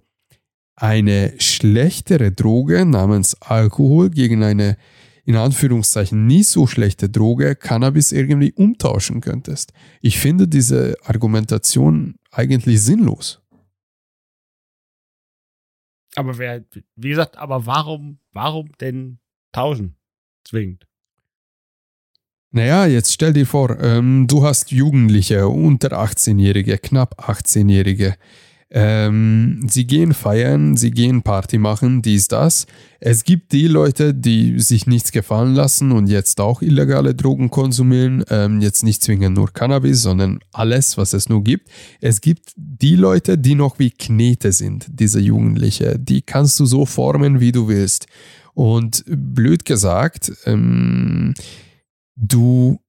eine schlechtere Droge namens Alkohol gegen eine in Anführungszeichen nicht so schlechte Droge Cannabis irgendwie umtauschen könntest. Ich finde diese Argumentation eigentlich sinnlos. Aber wer, wie gesagt, aber warum, warum denn tauschen? Zwingend. Naja, jetzt stell dir vor, ähm, du hast Jugendliche, unter 18-Jährige, knapp 18-Jährige. Ähm, sie gehen feiern, sie gehen Party machen, dies, das. Es gibt die Leute, die sich nichts gefallen lassen und jetzt auch illegale Drogen konsumieren. Ähm, jetzt nicht zwingend nur Cannabis, sondern alles, was es nur gibt. Es gibt die Leute, die noch wie Knete sind, diese Jugendliche. Die kannst du so formen, wie du willst. Und blöd gesagt, ähm, du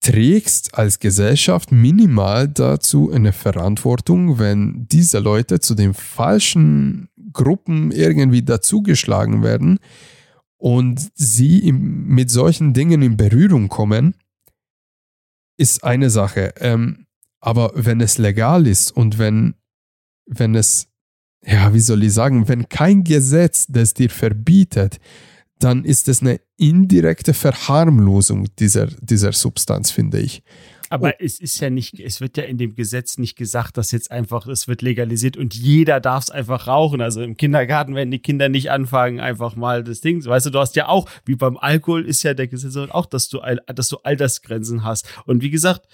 trägst als Gesellschaft minimal dazu eine Verantwortung, wenn diese Leute zu den falschen Gruppen irgendwie dazugeschlagen werden und sie mit solchen Dingen in Berührung kommen, ist eine Sache. Ähm, aber wenn es legal ist und wenn, wenn es, ja, wie soll ich sagen, wenn kein Gesetz das dir verbietet, dann ist es eine indirekte Verharmlosung dieser, dieser Substanz, finde ich. Aber oh. es ist ja nicht, es wird ja in dem Gesetz nicht gesagt, dass jetzt einfach, es wird legalisiert und jeder darf es einfach rauchen. Also im Kindergarten werden die Kinder nicht anfangen, einfach mal das Ding. Weißt du, du hast ja auch, wie beim Alkohol ist ja der Gesetz auch, dass du, dass du Altersgrenzen hast. Und wie gesagt,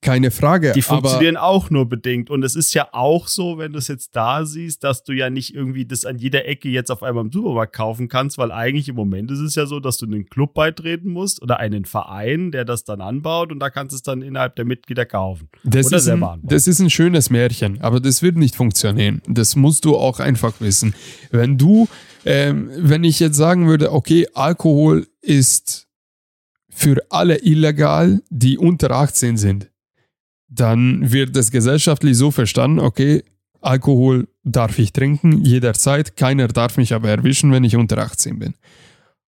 keine Frage. Die funktionieren auch nur bedingt. Und es ist ja auch so, wenn du es jetzt da siehst, dass du ja nicht irgendwie das an jeder Ecke jetzt auf einmal im Supermarkt kaufen kannst, weil eigentlich im Moment ist es ja so, dass du einen Club beitreten musst oder einen Verein, der das dann anbaut und da kannst du es dann innerhalb der Mitglieder kaufen. Das oder selber ein. Das ist ein schönes Märchen, aber das wird nicht funktionieren. Das musst du auch einfach wissen. Wenn du, ähm, wenn ich jetzt sagen würde, okay, Alkohol ist für alle illegal, die unter 18 sind dann wird es gesellschaftlich so verstanden, okay, Alkohol darf ich trinken jederzeit, keiner darf mich aber erwischen, wenn ich unter 18 bin.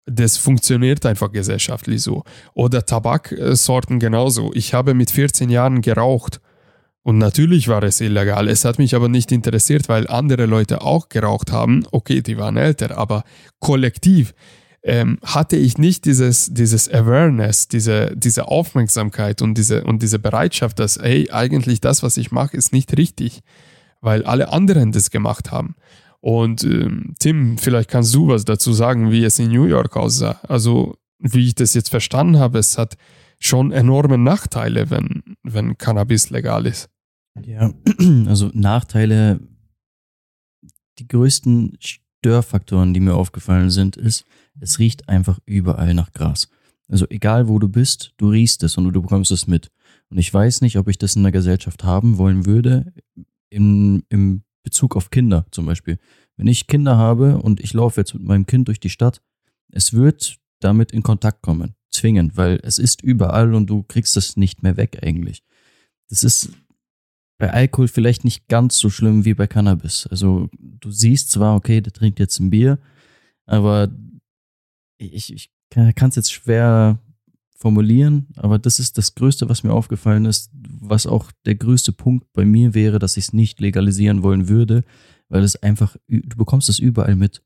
Das funktioniert einfach gesellschaftlich so. Oder Tabaksorten genauso. Ich habe mit 14 Jahren geraucht und natürlich war es illegal. Es hat mich aber nicht interessiert, weil andere Leute auch geraucht haben. Okay, die waren älter, aber kollektiv ähm, hatte ich nicht dieses, dieses Awareness, diese, diese Aufmerksamkeit und diese, und diese Bereitschaft, dass, hey, eigentlich das, was ich mache, ist nicht richtig, weil alle anderen das gemacht haben. Und ähm, Tim, vielleicht kannst du was dazu sagen, wie es in New York aussah. Also, wie ich das jetzt verstanden habe, es hat schon enorme Nachteile, wenn, wenn Cannabis legal ist. Ja, also Nachteile, die größten Störfaktoren, die mir aufgefallen sind, ist, es riecht einfach überall nach Gras. Also egal wo du bist, du riechst es und du bekommst es mit. Und ich weiß nicht, ob ich das in der Gesellschaft haben wollen würde, in, im Bezug auf Kinder zum Beispiel. Wenn ich Kinder habe und ich laufe jetzt mit meinem Kind durch die Stadt, es wird damit in Kontakt kommen. Zwingend, weil es ist überall und du kriegst es nicht mehr weg eigentlich. Das ist bei Alkohol vielleicht nicht ganz so schlimm wie bei Cannabis. Also du siehst zwar, okay, der trinkt jetzt ein Bier, aber ich, ich kann es jetzt schwer formulieren, aber das ist das Größte, was mir aufgefallen ist, was auch der größte Punkt bei mir wäre, dass ich es nicht legalisieren wollen würde, weil es einfach, du bekommst es überall mit.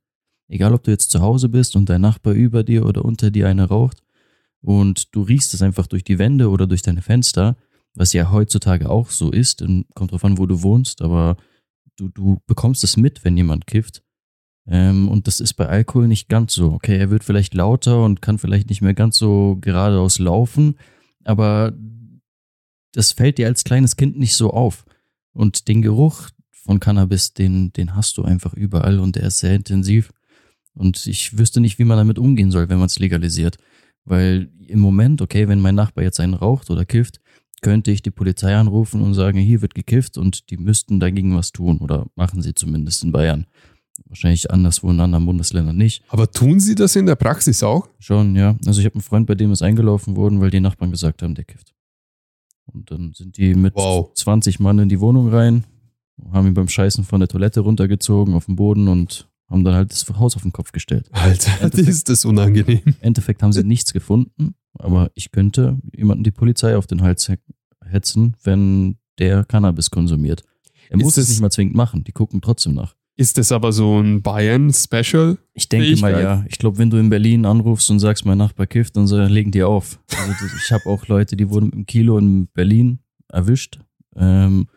Egal, ob du jetzt zu Hause bist und dein Nachbar über dir oder unter dir eine raucht und du riechst es einfach durch die Wände oder durch deine Fenster, was ja heutzutage auch so ist, kommt drauf an, wo du wohnst, aber du, du bekommst es mit, wenn jemand kifft. Ähm, und das ist bei Alkohol nicht ganz so. Okay, er wird vielleicht lauter und kann vielleicht nicht mehr ganz so geradeaus laufen, aber das fällt dir als kleines Kind nicht so auf. Und den Geruch von Cannabis, den, den hast du einfach überall und der ist sehr intensiv. Und ich wüsste nicht, wie man damit umgehen soll, wenn man es legalisiert. Weil im Moment, okay, wenn mein Nachbar jetzt einen raucht oder kifft, könnte ich die Polizei anrufen und sagen, hier wird gekifft und die müssten dagegen was tun oder machen sie zumindest in Bayern. Wahrscheinlich anderswo in anderen Bundesländern nicht. Aber tun sie das in der Praxis auch? Schon, ja. Also ich habe einen Freund, bei dem ist eingelaufen worden, weil die Nachbarn gesagt haben, der kifft. Und dann sind die mit wow. 20 Mann in die Wohnung rein, haben ihn beim Scheißen von der Toilette runtergezogen auf den Boden und haben dann halt das Haus auf den Kopf gestellt. Alter, ist das unangenehm. Im Endeffekt haben sie nichts gefunden, aber ich könnte jemanden die Polizei auf den Hals hetzen, wenn der Cannabis konsumiert. Er muss es nicht mal zwingend machen, die gucken trotzdem nach. Ist es aber so ein Bayern-Special? Ich denke mal ja. Ich glaube, wenn du in Berlin anrufst und sagst, mein Nachbar kifft, dann so, legen die auf. Also das, ich habe auch Leute, die wurden mit dem Kilo in Berlin erwischt. Ähm,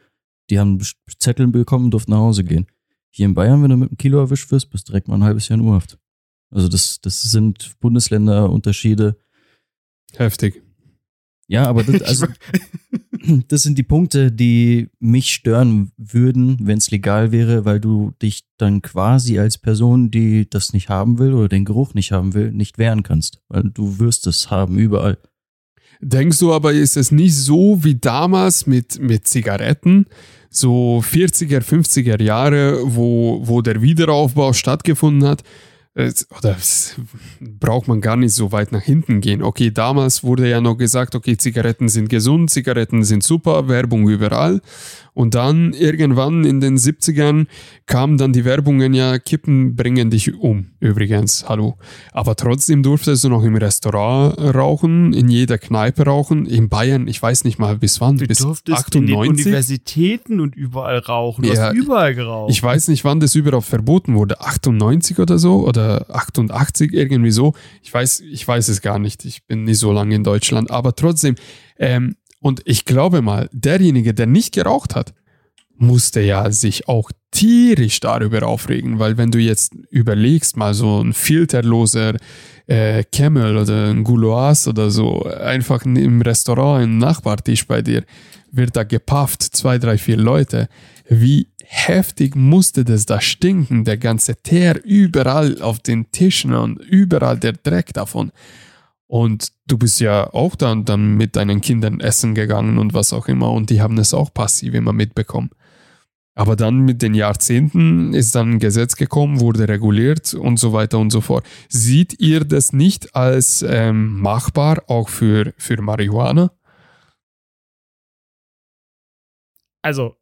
die haben Zettel bekommen, durften nach Hause gehen. Hier in Bayern, wenn du mit dem Kilo erwischt wirst, bist du direkt mal ein halbes Jahr in Urhaft. Also das, das sind Bundesländerunterschiede. Heftig. Ja, aber das, also, das sind die Punkte, die mich stören würden, wenn es legal wäre, weil du dich dann quasi als Person, die das nicht haben will oder den Geruch nicht haben will, nicht wehren kannst. Weil du wirst es haben überall. Denkst du aber, ist es nicht so wie damals mit, mit Zigaretten? So 40er, 50er Jahre, wo, wo der Wiederaufbau stattgefunden hat. Es- Oder braucht man gar nicht so weit nach hinten gehen. Okay, damals wurde ja noch gesagt, okay, Zigaretten sind gesund, Zigaretten sind super, Werbung überall. Und dann irgendwann in den 70ern kamen dann die Werbungen, ja, Kippen bringen dich um. Übrigens, hallo. Aber trotzdem durftest du noch im Restaurant rauchen, in jeder Kneipe rauchen. In Bayern, ich weiß nicht mal bis wann, Du bis durftest in den 98. Universitäten und überall rauchen. Du Ja, hast überall geraucht. Ich weiß nicht, wann das überhaupt verboten wurde. 98 oder so oder 88 irgendwie so. Ich weiß, ich weiß es gar nicht. Ich bin nicht so lange in Deutschland, aber trotzdem. Ähm, und ich glaube mal, derjenige, der nicht geraucht hat, musste ja sich auch tierisch darüber aufregen, weil wenn du jetzt überlegst, mal so ein filterloser äh, Camel oder ein Gouloise oder so, einfach im Restaurant, im Nachbartisch bei dir, wird da gepafft, zwei, drei, vier Leute. Wie heftig musste das da stinken, der ganze Teer überall auf den Tischen und überall der Dreck davon. Und du bist ja auch dann, dann mit deinen Kindern essen gegangen und was auch immer und die haben es auch passiv immer mitbekommen. Aber dann mit den Jahrzehnten ist dann ein Gesetz gekommen, wurde reguliert und so weiter und so fort. Seht ihr das nicht als ähm, machbar auch für, für Marihuana? also,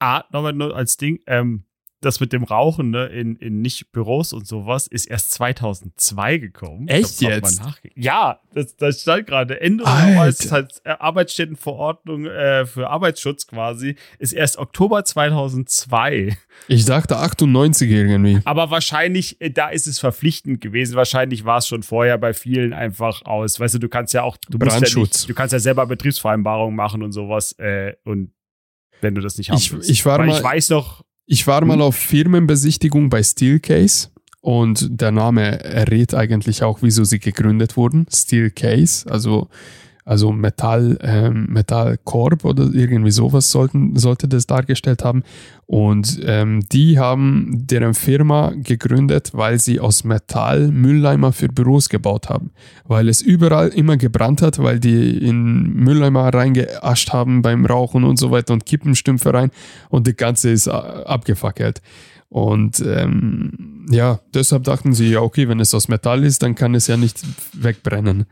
A, nochmal nur als Ding, ähm, das mit dem Rauchen ne, in, in Nicht-Büros und sowas ist erst 2002 gekommen. Echt grad jetzt? Ja, das, das stand gerade. Änderung als halt, äh, Arbeitsstättenverordnung äh, für Arbeitsschutz quasi ist erst Oktober 2002. Ich dachte 98 irgendwie. Aber wahrscheinlich, äh, da ist es verpflichtend gewesen. Wahrscheinlich war es schon vorher bei vielen einfach aus. Weißt du, du kannst ja auch, du musst ja Brandschutz. nicht, du kannst ja selber Betriebsvereinbarungen machen und sowas. Äh, und wenn du das nicht haben Ich- willst. ich war Weil mal- ich weiß noch, Ich war mal auf Firmenbesichtigung bei Steelcase und der Name errät eigentlich auch, wieso sie gegründet wurden. Steelcase, also, also Metall, ähm, Metallkorb oder irgendwie sowas sollten, sollte das dargestellt haben. Und ähm, die haben deren Firma gegründet, weil sie aus Metall Mülleimer für Büros gebaut haben. Weil es überall immer gebrannt hat, weil die in Mülleimer reingeascht haben beim Rauchen und so weiter und Kippenstümpfe rein und das Ganze ist äh, abgefackelt. Und ähm, ja, deshalb dachten sie, ja, okay, wenn es aus Metall ist, dann kann es ja nicht wegbrennen.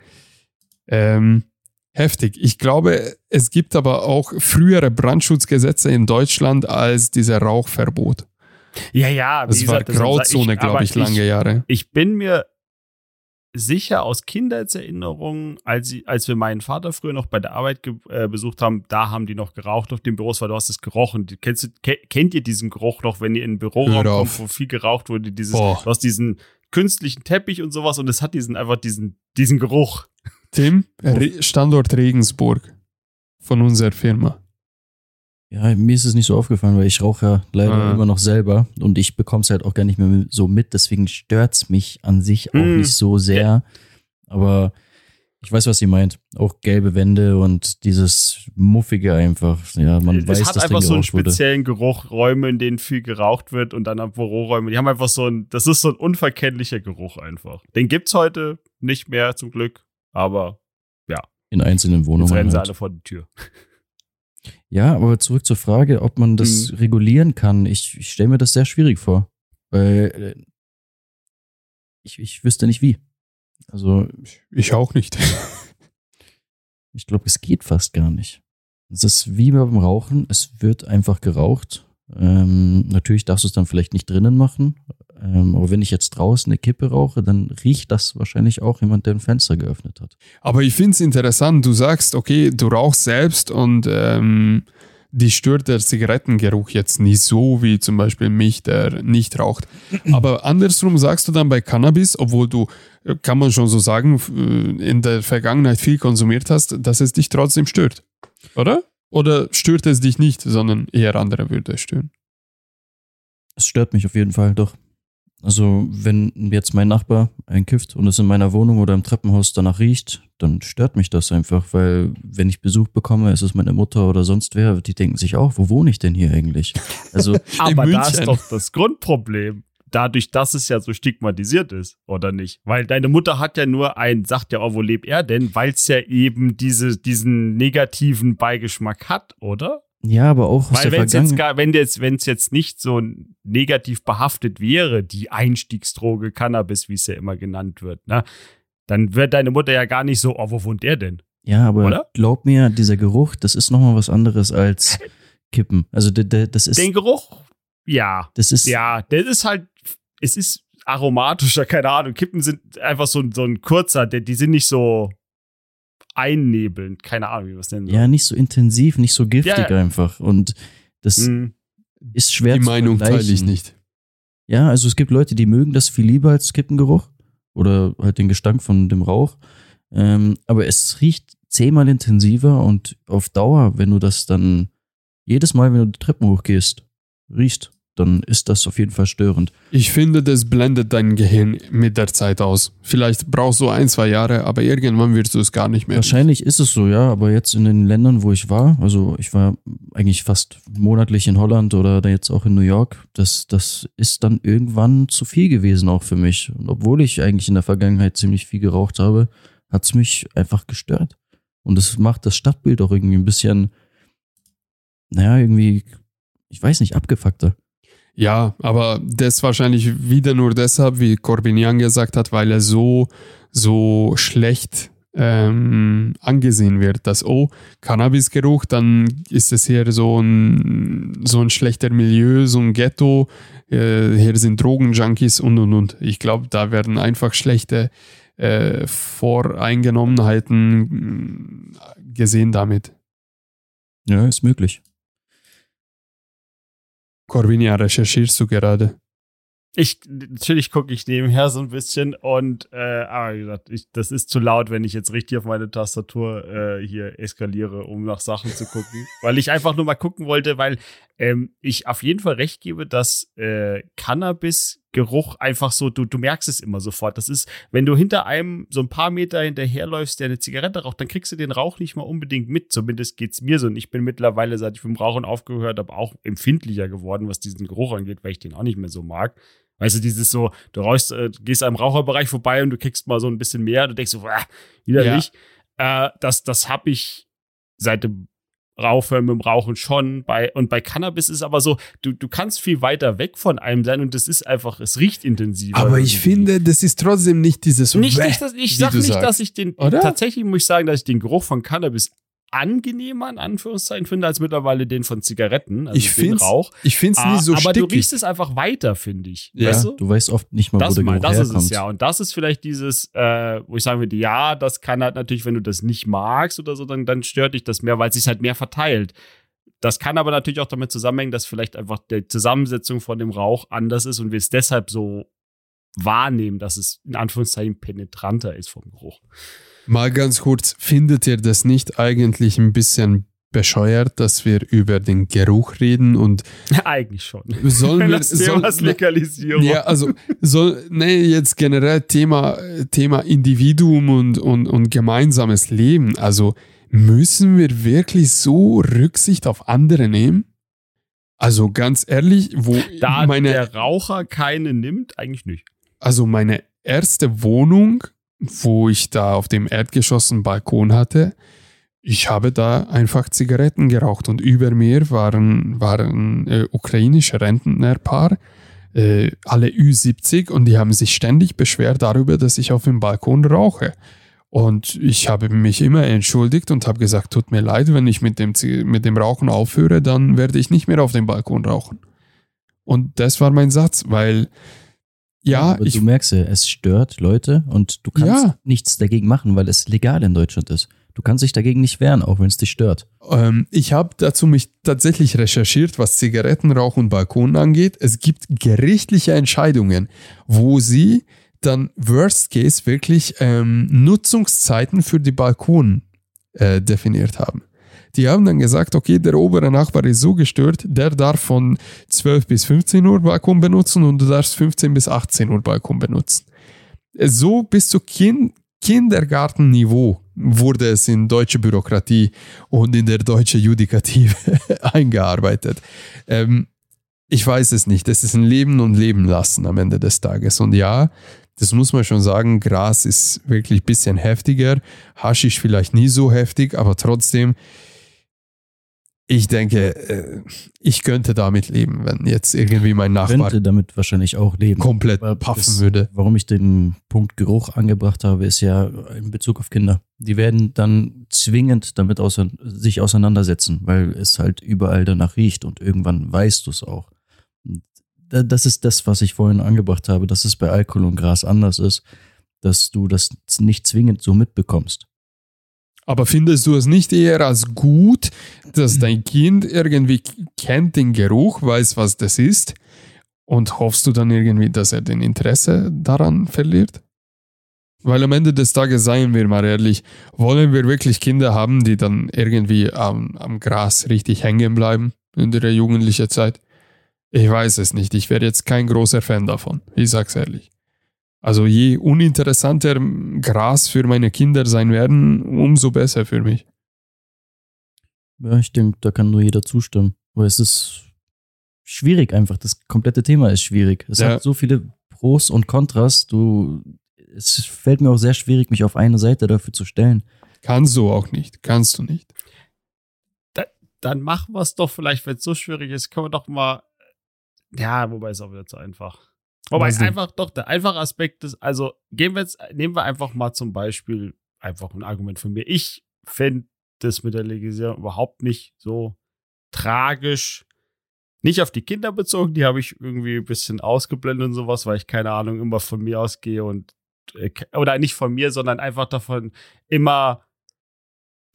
Ähm, heftig. Ich glaube, es gibt aber auch frühere Brandschutzgesetze in Deutschland als dieser Rauchverbot. ja, ja, Das war gesagt, das- Grauzone, ich- glaube ich, lange Jahre. Ich bin mir sicher aus Kindheitserinnerungen, als, als wir meinen Vater früher noch bei der Arbeit äh, besucht haben, da haben die noch geraucht auf den Büros, weil du hast es gerochen. Die, kennst du, ke kennt ihr diesen Geruch noch, wenn ihr in ein Büroraum kommt, auf. wo viel geraucht wurde, dieses, Boah. du hast diesen künstlichen Teppich und sowas und es hat diesen einfach diesen, diesen Geruch. Tim, Re Standort Regensburg von unserer Firma. Ja, mir ist es nicht so aufgefallen, weil ich rauche ja leider Ah. immer noch selber und ich bekomme es halt auch gar nicht mehr so mit, deswegen stört's mich an sich auch Mm. nicht so sehr. Aber ich weiß, was sie meint. Auch gelbe Wände und dieses Muffige einfach. Ja, man es weiß, hat dass einfach so einen geraucht wurde. speziellen Geruch, Räume, in denen viel geraucht wird und dann am Büroräume. Die haben einfach so ein, das ist so ein unverkennlicher Geruch einfach. Den gibt's heute nicht mehr zum Glück, aber In einzelnen jetzt Wohnungen. rennen sie Halt. alle vor die Tür. Ja, aber zurück zur Frage, ob man das Mhm. regulieren kann. Ich, ich stelle mir das sehr schwierig vor. Weil äh, ich, ich wüsste nicht wie. Also, Ich auch nicht. ich glaube, es geht fast gar nicht. Es ist wie beim Rauchen, es wird einfach geraucht. Ähm, natürlich darfst du es dann vielleicht nicht drinnen machen. Ähm, aber wenn ich jetzt draußen eine Kippe rauche, dann riecht das wahrscheinlich auch jemand, der ein Fenster geöffnet hat. Aber ich finde es interessant, du sagst, okay, du rauchst selbst und ähm, die stört der Zigarettengeruch jetzt nicht so wie zum Beispiel mich, der nicht raucht. Aber andersrum sagst du dann bei Cannabis, obwohl du, äh, kann man schon so sagen, äh, in der Vergangenheit viel konsumiert hast, dass es dich trotzdem stört. Oder? Oder stört es dich nicht, sondern eher andere würde es stören? Es stört mich auf jeden Fall, doch. Also, wenn jetzt mein Nachbar einkifft und es in meiner Wohnung oder im Treppenhaus danach riecht, dann stört mich das einfach, weil wenn ich Besuch bekomme, ist es meine Mutter oder sonst wer, die denken sich auch, wo wohne ich denn hier eigentlich? Also, Aber da ist doch das Grundproblem. Dadurch, dass es ja so stigmatisiert ist, oder nicht? Weil deine Mutter hat ja nur ein, sagt ja, oh, wo lebt er denn? Weil es ja eben diese, diesen negativen Beigeschmack hat, oder? ja, aber auch Weil wenn es jetzt, gar- wenn jetzt, wenn es jetzt nicht so negativ behaftet wäre, die Einstiegsdroge Cannabis, wie es ja immer genannt wird, ne? Dann wird deine Mutter ja gar nicht so, oh, wo wohnt der denn? Ja, aber Oder? glaub mir, dieser Geruch, das ist nochmal was anderes als Kippen. Also, das ist, Den Geruch, ja, das ist, ja, der ist halt, es ist aromatischer, keine Ahnung. Kippen sind einfach so, ein- so ein kurzer, der, die sind nicht so einnebelnd, keine Ahnung, wie man es nennen soll. ja, nicht so intensiv, nicht so giftig Ja, ja. einfach. Und das Mhm. ist schwer Die zu Meinung teile ich nicht. Ja, also es gibt Leute, die mögen das viel lieber als Kippengeruch oder halt den Gestank von dem Rauch. Ähm, aber es riecht zehnmal intensiver und auf Dauer, wenn du das dann jedes Mal, wenn du die Treppen hochgehst, riechst, dann ist das auf jeden Fall störend. Ich finde, das blendet dein Gehirn mit der Zeit aus. Vielleicht brauchst du ein, zwei Jahre, aber irgendwann wirst du es gar nicht mehr. Wahrscheinlich ist es so, ja, aber jetzt in den Ländern, wo ich war, also ich war eigentlich fast monatlich in Holland oder jetzt auch in New York, das, das ist dann irgendwann zu viel gewesen auch für mich. Und obwohl ich eigentlich in der Vergangenheit ziemlich viel geraucht habe, hat es mich einfach gestört. Und es macht das Stadtbild auch irgendwie ein bisschen, naja, irgendwie, ich weiß nicht, abgefuckter. Ja, aber das wahrscheinlich wieder nur deshalb, wie Corbinian gesagt hat, weil er so, so schlecht ähm, angesehen wird, dass, oh, Cannabisgeruch, dann ist es hier so ein, so ein schlechter Milieu, so ein Ghetto, äh, hier sind Drogenjunkies und und und. Ich glaube, da werden einfach schlechte äh, Voreingenommenheiten mh, gesehen damit. Ja, ist möglich. Corvinia, recherchierst du gerade? Ich, natürlich gucke ich nebenher so ein bisschen und, äh, aber wie gesagt, ich, das ist zu laut, wenn ich jetzt richtig auf meine Tastatur äh, hier eskaliere, um nach Sachen zu gucken. weil ich einfach nur mal gucken wollte, weil ähm, ich auf jeden Fall recht gebe, dass äh, Cannabis-Geruch einfach so, du, du merkst es immer sofort. Das ist, wenn du hinter einem so ein paar Meter hinterherläufst, der eine Zigarette raucht, dann kriegst du den Rauch nicht mal unbedingt mit. Zumindest geht's mir so. Und ich bin mittlerweile, seit ich dem Rauchen aufgehört habe, auch empfindlicher geworden, was diesen Geruch angeht, weil ich den auch nicht mehr so mag. Weißt du, dieses so, du rauchst, äh, gehst am Raucherbereich vorbei und du kriegst mal so ein bisschen mehr, du denkst so, ah, widerlich. Äh, das das habe ich seit dem Rauchhören mit dem Rauchen schon. Bei, und bei Cannabis ist aber so, du, du kannst viel weiter weg von einem sein und das ist einfach, es riecht intensiver. Aber ich finde, das ist trotzdem nicht dieses Nicht, Wäh, nicht dass, ich sag nicht, sagst. dass ich den, Oder? tatsächlich muss ich sagen, dass ich den Geruch von Cannabis angenehmer, in Anführungszeichen, finde, als mittlerweile den von Zigaretten, also ich finde Rauch. ich find's Ah, nie so aber du stickig. riechst es einfach weiter, finde ich. Ja. Weißt du? Du weißt oft nicht mal, wo Das, der mal, Geruch das ist herkommt. es ja. Und das ist vielleicht dieses, äh, wo ich sagen würde, ja, das kann halt natürlich, wenn du das nicht magst oder so, dann, dann stört dich das mehr, weil es sich halt mehr verteilt. Das kann aber natürlich auch damit zusammenhängen, dass vielleicht einfach die Zusammensetzung von dem Rauch anders ist und wir es deshalb so wahrnehmen, dass es in Anführungszeichen penetranter ist vom Geruch. Mal ganz kurz, findet ihr das nicht eigentlich ein bisschen bescheuert, dass wir über den Geruch reden und Eigentlich schon. sollen wir das Thema ist soll, Legalisierung. ja, also soll nee, jetzt generell Thema Thema Individuum und, und und gemeinsames Leben, also müssen wir wirklich so Rücksicht auf andere nehmen? Also ganz ehrlich, wo Da meine der Raucher keine nimmt, eigentlich nicht. Also meine erste Wohnung, wo ich da auf dem Erdgeschoss einen Balkon hatte, ich habe da einfach Zigaretten geraucht und über mir waren, waren äh, ukrainische Rentnerpaar, äh, alle Ü70 und die haben sich ständig beschwert darüber, dass ich auf dem Balkon rauche. Und ich habe mich immer entschuldigt und habe gesagt, tut mir leid, wenn ich mit dem, mit dem Rauchen aufhöre, dann werde ich nicht mehr auf dem Balkon rauchen. Und das war mein Satz, weil ja, aber ich, du merkst ja, es stört Leute und du kannst Ja. nichts dagegen machen, weil es legal in Deutschland ist. Du kannst dich dagegen nicht wehren, auch wenn es dich stört. Ähm, ich habe dazu mich tatsächlich recherchiert, was Zigarettenrauch und Balkon angeht. Es gibt gerichtliche Entscheidungen, wo sie dann Worst Case wirklich ähm, Nutzungszeiten für die Balkon äh, definiert haben. Die haben dann gesagt, okay, der obere Nachbar ist so gestört, der darf von 12 bis 15 Uhr Balkon benutzen und du darfst 15 bis 18 Uhr Balkon benutzen. So bis zu kind Kindergartenniveau wurde es in deutsche Bürokratie und in der deutsche Judikative eingearbeitet. Ähm, ich weiß es nicht. Es ist ein Leben und Leben lassen am Ende des Tages. Und ja, das muss man schon sagen, Gras ist wirklich ein bisschen heftiger. Haschisch vielleicht nie so heftig, aber trotzdem, ich denke, äh, ich könnte damit leben, wenn jetzt irgendwie mein Nachbar Könnte damit wahrscheinlich auch leben. komplett paffen würde. Warum ich den Punkt Geruch angebracht habe, ist ja in Bezug auf Kinder. Die werden dann zwingend damit ausein sich auseinandersetzen, weil es halt überall danach riecht und irgendwann weißt du es auch. Und Das ist das, was ich vorhin angebracht habe, dass es bei Alkohol und Gras anders ist, dass du das nicht zwingend so mitbekommst. Aber findest du es nicht eher als gut, dass dein Kind irgendwie kennt den Geruch, weiß, was das ist und hoffst du dann irgendwie, dass er den Interesse daran verliert? Weil am Ende des Tages, seien wir mal ehrlich, wollen wir wirklich Kinder haben, die dann irgendwie am, am Gras richtig hängen bleiben in der jugendlichen Zeit? Ich weiß es nicht. Ich wäre jetzt kein großer Fan davon. Ich sag's ehrlich. Also je uninteressanter Gras für meine Kinder sein werden, umso besser für mich. Ja, ich denke, da kann nur jeder zustimmen. Weil es ist schwierig einfach. Das komplette Thema ist schwierig. Es Ja. hat so viele Pros und Kontras. Du, es fällt mir auch sehr schwierig, mich auf eine Seite dafür zu stellen. Kannst du auch nicht. Kannst du nicht. Dann machen wir es doch vielleicht, wenn es so schwierig ist, können wir doch mal. Ja, wobei ist auch wieder zu einfach. Wobei denn? einfach doch der einfache Aspekt ist, also gehen wir jetzt, nehmen wir einfach mal zum Beispiel einfach ein Argument von mir. Ich fände das mit der Legalisierung überhaupt nicht so tragisch. Nicht auf die Kinder bezogen, die habe ich irgendwie ein bisschen ausgeblendet und sowas, weil ich keine Ahnung immer von mir ausgehe und äh, oder nicht von mir, sondern einfach davon immer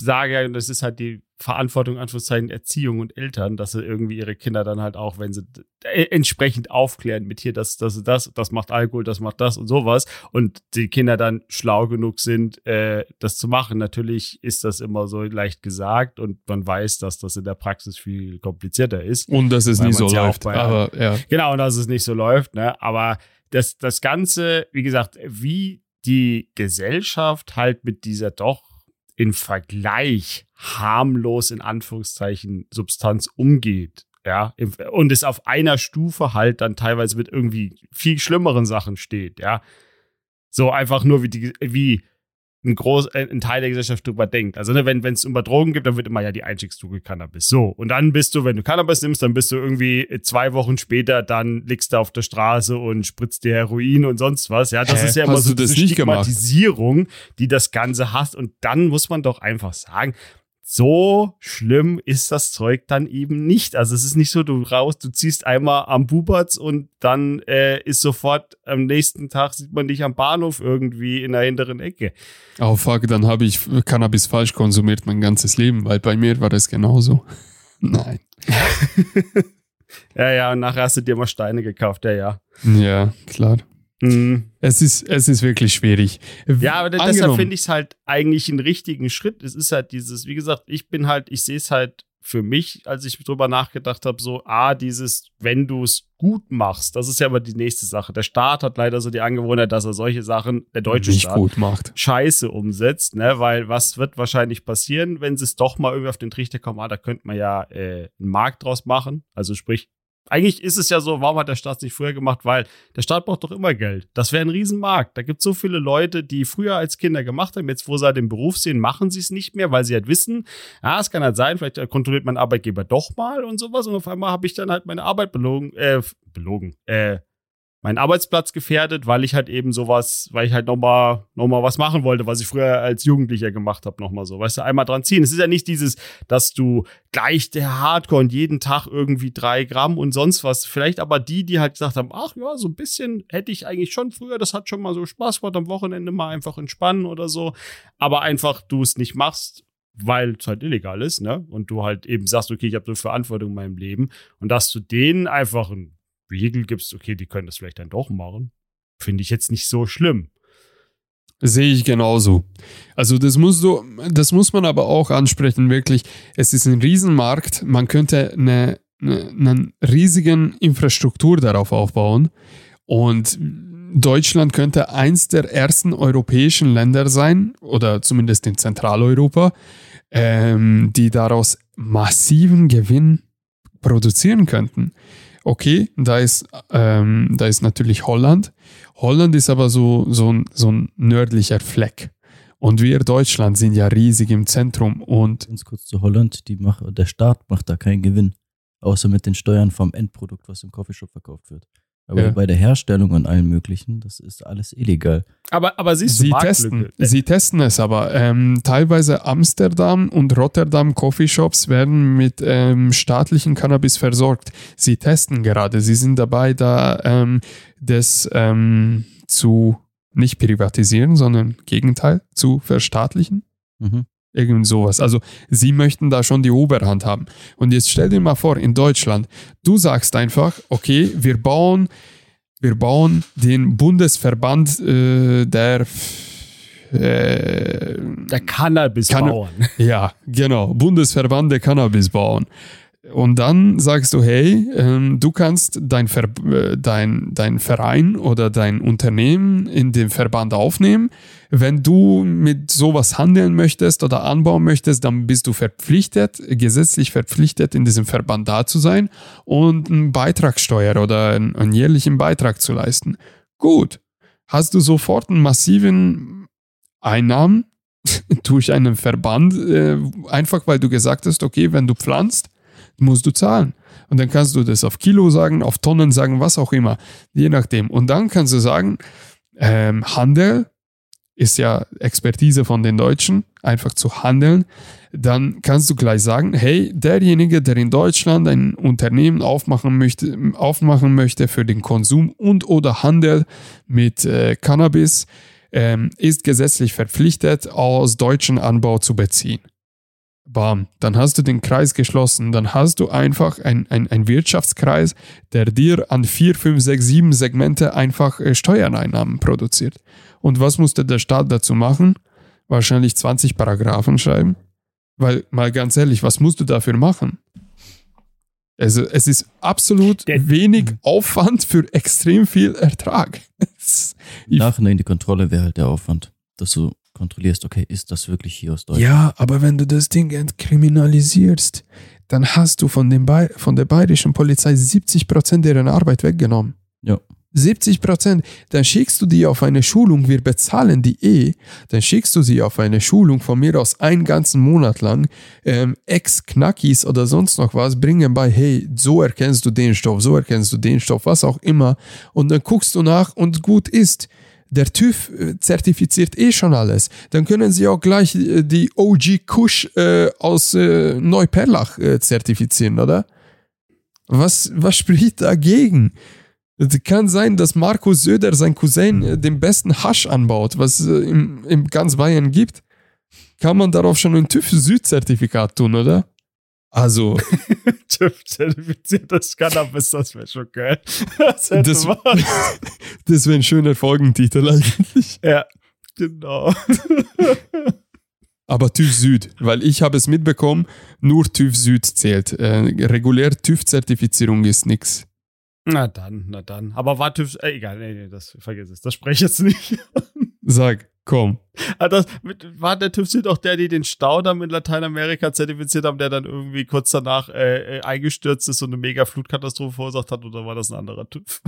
sage, das ist halt die Verantwortung, Anführungszeichen, Erziehung und Eltern, dass sie irgendwie ihre Kinder dann halt auch, wenn sie äh, entsprechend aufklären mit hier, das, das, das, das macht Alkohol, das macht das und sowas und die Kinder dann schlau genug sind, äh, das zu machen. Natürlich ist das immer so leicht gesagt und man weiß, dass das in der Praxis viel komplizierter ist. Und dass es nie so ja läuft. bei- Aber ja. Genau, und dass es nicht so läuft, ne? Aber das, das Ganze, wie gesagt, wie die Gesellschaft halt mit dieser doch im Vergleich harmlos in Anführungszeichen Substanz umgeht, ja, und es auf einer Stufe halt dann teilweise mit irgendwie viel schlimmeren Sachen steht, ja. So einfach nur wie die, wie ein, Groß, äh, ein Teil der Gesellschaft drüber denkt. Also ne, wenn es über Drogen gibt, dann wird immer ja die Einstiegsdroge Cannabis. So, und dann bist du, wenn du Cannabis nimmst, dann bist du irgendwie zwei Wochen später, dann liegst du auf der Straße und spritzt dir Heroin und sonst was. Ja, das Hä? ist ja immer Hast so du das diese nicht gemacht? Stigmatisierung, die das Ganze hast. Und dann muss man doch einfach sagen, so schlimm ist das Zeug dann eben nicht. Also es ist nicht so, du raus, du ziehst einmal am Buberts und dann äh, ist sofort am nächsten Tag sieht man dich am Bahnhof irgendwie in der hinteren Ecke. Oh fuck, dann habe ich Cannabis falsch konsumiert mein ganzes Leben, weil bei mir war das genauso. Nein. Ja, ja, und nachher hast du dir mal Steine gekauft, ja, ja. Ja, klar. Mhm. Es ist, es ist wirklich schwierig. Ja, aber deshalb Angenommen- finde ich es halt eigentlich einen richtigen Schritt. Es ist halt dieses, wie gesagt, ich bin halt, ich sehe es halt für mich, als ich drüber nachgedacht habe, so, ah, dieses, wenn du es gut machst, das ist ja aber die nächste Sache. Der Staat hat leider so die Angewohnheit, dass er solche Sachen, der deutsche nicht Staat, gut macht. Scheiße umsetzt, ne? Weil was wird wahrscheinlich passieren, wenn sie es doch mal irgendwie auf den Trichter kommen, ah, da könnte man ja äh, einen Markt draus machen. Also sprich, eigentlich ist es ja so, warum hat der Staat es nicht früher gemacht? Weil der Staat braucht doch immer Geld. Das wäre ein Riesenmarkt. Da gibt es so viele Leute, die früher als Kinder gemacht haben, jetzt wo sie halt den Beruf sehen, machen sie es nicht mehr, weil sie halt wissen, ja, es kann halt sein, vielleicht kontrolliert mein Arbeitgeber doch mal und sowas. Und auf einmal habe ich dann halt meine Arbeit belogen, äh, belogen, äh, meinen Arbeitsplatz gefährdet, weil ich halt eben sowas, weil ich halt nochmal noch mal was machen wollte, was ich früher als Jugendlicher gemacht habe, nochmal so. Weißt du, einmal dran ziehen. Es ist ja nicht dieses, dass du gleich der Hardcore und jeden Tag irgendwie drei Gramm und sonst was. Vielleicht aber die, die halt gesagt haben, ach ja, so ein bisschen hätte ich eigentlich schon früher, das hat schon mal so Spaß gemacht, am Wochenende mal einfach entspannen oder so. Aber einfach du es nicht machst, weil es halt illegal ist, ne? Und du halt eben sagst, okay, ich habe so Verantwortung in meinem Leben. Und dass du denen einfach ein Riegel gibst, okay, die können das vielleicht dann doch machen, finde ich jetzt nicht so schlimm. Sehe ich genauso. Also das musst du, das muss man aber auch ansprechen, wirklich. Es ist ein Riesenmarkt. Man könnte eine, eine, eine riesigen Infrastruktur darauf aufbauen. Und Deutschland könnte eins der ersten europäischen Länder sein, oder zumindest in Zentraleuropa, ähm, die daraus massiven Gewinn produzieren könnten okay, da ist, ähm, da ist natürlich Holland. Holland ist aber so, so, ein, so ein nördlicher Fleck. Und wir Deutschland sind ja riesig im Zentrum und. Ganz kurz zu Holland, die macht, der Staat macht da keinen Gewinn. Außer mit den Steuern vom Endprodukt, was im Coffeeshop verkauft wird. Aber ja. bei der Herstellung und allem Möglichen, das ist alles illegal. Aber, aber siehst du, sie testen, sie testen es aber. Ähm, teilweise Amsterdam und Rotterdam Coffeeshops werden mit ähm, staatlichen Cannabis versorgt. Sie testen gerade. Sie sind dabei, da ähm, das ähm, zu nicht privatisieren, sondern im Gegenteil zu verstaatlichen. Mhm. Irgend sowas. Also sie möchten da schon die Oberhand haben. Und jetzt stell dir mal vor, in Deutschland, du sagst einfach, okay, wir bauen, wir bauen den Bundesverband äh, der äh, der Cannabisbauern. Canna ja, genau. Bundesverband der Cannabisbauern. Und dann sagst du, hey, ähm, du kannst dein, Ver äh, dein, dein Verein oder dein Unternehmen in den Verband aufnehmen. Wenn du mit sowas handeln möchtest oder anbauen möchtest, dann bist du verpflichtet, gesetzlich verpflichtet, in diesem Verband da zu sein und einen Beitragssteuer oder einen, einen jährlichen Beitrag zu leisten. Gut, hast du sofort einen massiven Einnahmen durch einen Verband, äh, einfach weil du gesagt hast, okay, wenn du pflanzt, musst du zahlen. Und dann kannst du das auf Kilo sagen, auf Tonnen sagen, was auch immer, je nachdem. Und dann kannst du sagen, ähm, Handel ist ja Expertise von den Deutschen, einfach zu handeln. Dann kannst du gleich sagen, hey, derjenige, der in Deutschland ein Unternehmen aufmachen möchte, aufmachen möchte für den Konsum und oder Handel mit äh, Cannabis, ähm, ist gesetzlich verpflichtet, aus deutschen Anbau zu beziehen. Bam, dann hast du den Kreis geschlossen. Dann hast du einfach ein, ein, Wirtschaftskreis, der dir an 4, 5, 6, 7 Segmente einfach äh, Steuereinnahmen produziert. Und was musste der Staat dazu machen? Wahrscheinlich 20 Paragraphen schreiben. Weil, mal ganz ehrlich, was musst du dafür machen? Also, es ist absolut der, wenig Aufwand für extrem viel Ertrag. Nachhinein die Kontrolle wäre halt der Aufwand, dass du kontrollierst, okay, ist das wirklich hier aus Deutschland? Ja, aber wenn du das Ding entkriminalisierst, dann hast du von, dem Be von der bayerischen Polizei 70 Prozent deren Arbeit weggenommen. Ja. 70 Prozent. Dann schickst du die auf eine Schulung, wir bezahlen die eh, dann schickst du sie auf eine Schulung von mir aus einen ganzen Monat lang, ähm, Ex-Knackis oder sonst noch was, bringen bei, hey, so erkennst du den Stoff, so erkennst du den Stoff, was auch immer. Und dann guckst du nach und gut ist. Der TÜV äh, zertifiziert eh schon alles. Dann können Sie auch gleich äh, die OG Kush äh, aus äh, Neuperlach äh, zertifizieren, oder? Was, was spricht dagegen? Es kann sein, dass Markus Söder, sein Cousin, äh, den besten Hasch anbaut, was es im, im ganz Bayern gibt. Kann man darauf schon ein TÜV-Süd-Zertifikat tun, oder? Also. TÜV-zertifiziertes Cannabis, das wäre schon geil. Das, das, das wäre ein schöner Folgentitel eigentlich. Ja, genau. Aber TÜV Süd, weil ich habe es mitbekommen, nur TÜV Süd zählt. Äh, regulär TÜV-Zertifizierung ist nichts. Na dann, na dann. Aber war TÜV, äh, egal, nee, nee, das vergiss es. Das spreche ich jetzt nicht. Sag. Komm. Ah, das, war der TÜV Süd auch der, die den Staudamm in Lateinamerika zertifiziert haben, der dann irgendwie kurz danach äh, äh, eingestürzt ist und eine mega Flutkatastrophe verursacht hat, oder war das ein anderer TÜV?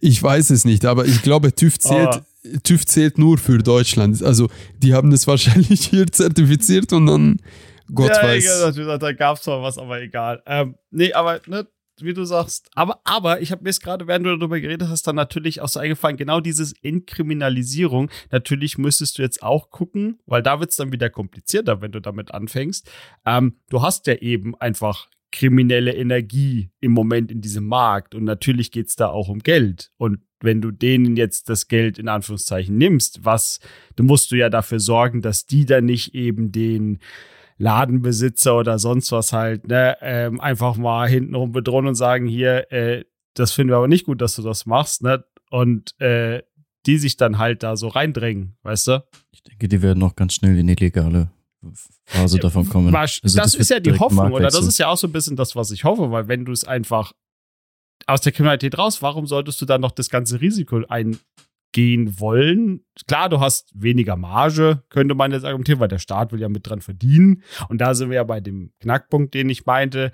Ich weiß es nicht, aber ich glaube, TÜV zählt, oh. TÜV zählt nur für Deutschland. Also, die haben das wahrscheinlich hier zertifiziert und dann Gott ja, weiß. Ja, da gab es zwar was, aber egal. Ähm, nee, aber ne, wie du sagst. Aber, aber ich habe mir jetzt gerade, während du darüber geredet hast, dann natürlich auch so eingefallen, genau dieses Entkriminalisierung. Natürlich müsstest du jetzt auch gucken, weil da wird's dann wieder komplizierter, wenn du damit anfängst. Ähm, du hast ja eben einfach kriminelle Energie im Moment in diesem Markt und natürlich geht's da auch um Geld. Und wenn du denen jetzt das Geld in Anführungszeichen nimmst, was, du musst du ja dafür sorgen, dass die dann nicht eben den Ladenbesitzer oder sonst was halt, ne, ähm, einfach mal hintenrum bedrohen und sagen, hier, äh, das finden wir aber nicht gut, dass du das machst, ne? Und äh, die sich dann halt da so reindrängen, weißt du? Ich denke, die werden noch ganz schnell in illegale Phase davon kommen. Also das, das ist ja die Hoffnung, oder? Das ist ja auch so ein bisschen das, was ich hoffe, weil wenn du es einfach aus der Kriminalität raus, warum solltest du dann noch das ganze Risiko eingehen wollen? Klar, du hast weniger Marge, könnte man jetzt argumentieren, weil der Staat will ja mit dran verdienen. Und da sind wir ja bei dem Knackpunkt, den ich meinte.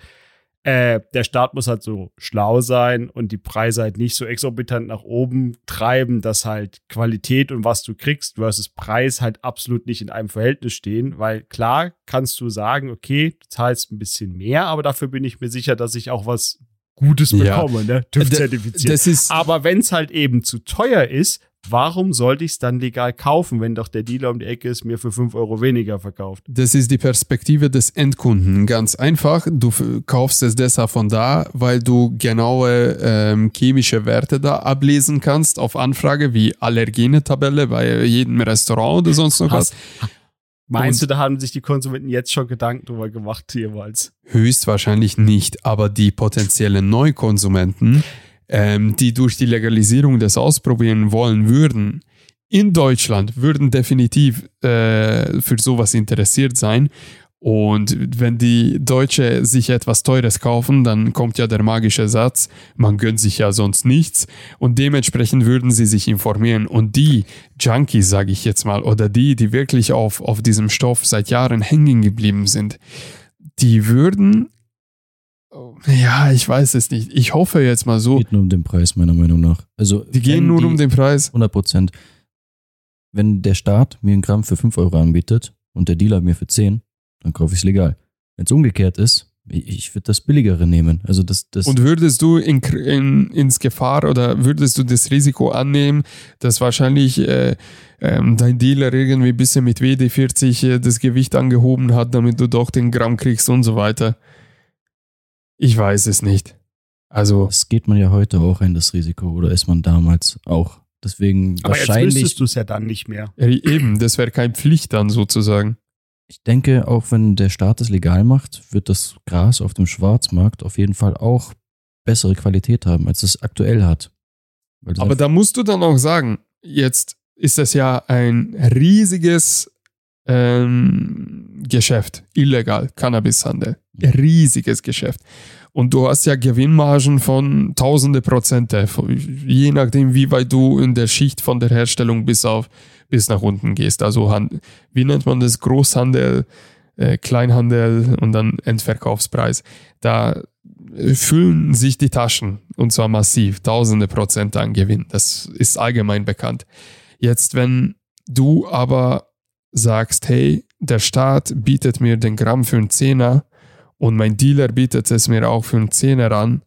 Äh, der Staat muss halt so schlau sein und die Preise halt nicht so exorbitant nach oben treiben, dass halt Qualität und was du kriegst versus Preis halt absolut nicht in einem Verhältnis stehen, weil klar kannst du sagen, okay, du zahlst ein bisschen mehr, aber dafür bin ich mir sicher, dass ich auch was Gutes bekomme, ja. ne? TÜV-zertifiziert. Aber wenn es halt eben zu teuer ist, warum sollte ich es dann legal kaufen, wenn doch der Dealer um die Ecke ist, mir für 5 Euro weniger verkauft? Das ist die Perspektive des Endkunden. Ganz einfach. Du kaufst es deshalb von da, weil du genaue ähm, chemische Werte da ablesen kannst auf Anfrage, wie Allergene-Tabelle bei jedem Restaurant oder sonst noch was. Meinst du, da haben sich die Konsumenten jetzt schon Gedanken drüber gemacht jeweils? Höchstwahrscheinlich nicht, aber die potenziellen Neukonsumenten, ähm, die durch die Legalisierung das ausprobieren wollen würden, in Deutschland würden definitiv äh, für sowas interessiert sein und wenn die Deutsche sich etwas Teures kaufen, dann kommt ja der magische Satz, man gönnt sich ja sonst nichts. Und dementsprechend würden sie sich informieren. Und die Junkies, sage ich jetzt mal, oder die, die wirklich auf, auf diesem Stoff seit Jahren hängen geblieben sind, die würden ja, ich weiß es nicht. Ich hoffe jetzt mal so. Geht nur um den Preis, meiner Meinung nach. Also, die gehen nur die um den Preis. 100 Prozent. Wenn der Staat mir ein Gramm für 5 Euro anbietet und der Dealer mir für 10, dann kaufe ich es legal. Wenn es umgekehrt ist, ich würde das billigere nehmen. Also das, das Und würdest du in, in, ins Gefahr oder würdest du das Risiko annehmen, dass wahrscheinlich äh, ähm, dein Dealer irgendwie ein bisschen mit WD40 äh, das Gewicht angehoben hat, damit du doch den Gramm kriegst und so weiter? Ich weiß es nicht. Also. Das geht man ja heute auch ein, das Risiko, oder ist man damals auch? Deswegen Aber wahrscheinlich. jetzt du es ja dann nicht mehr. Eben, das wäre keine Pflicht dann sozusagen. Ich denke, auch wenn der Staat es legal macht, wird das Gras auf dem Schwarzmarkt auf jeden Fall auch bessere Qualität haben, als es aktuell hat. Aber da musst du dann auch sagen, jetzt ist das ja ein riesiges ähm, Geschäft, illegal, Cannabishandel. Riesiges Geschäft. Und du hast ja Gewinnmargen von tausende Prozente, je nachdem, wie weit du in der Schicht von der Herstellung bis auf bis nach unten gehst. Also wie nennt man das? Großhandel, äh, Kleinhandel und dann Endverkaufspreis. Da äh, füllen sich die Taschen und zwar massiv, tausende Prozent an Gewinn. Das ist allgemein bekannt. Jetzt, wenn du aber sagst, hey, der Staat bietet mir den Gramm für einen Zehner und mein Dealer bietet es mir auch für einen Zehner an,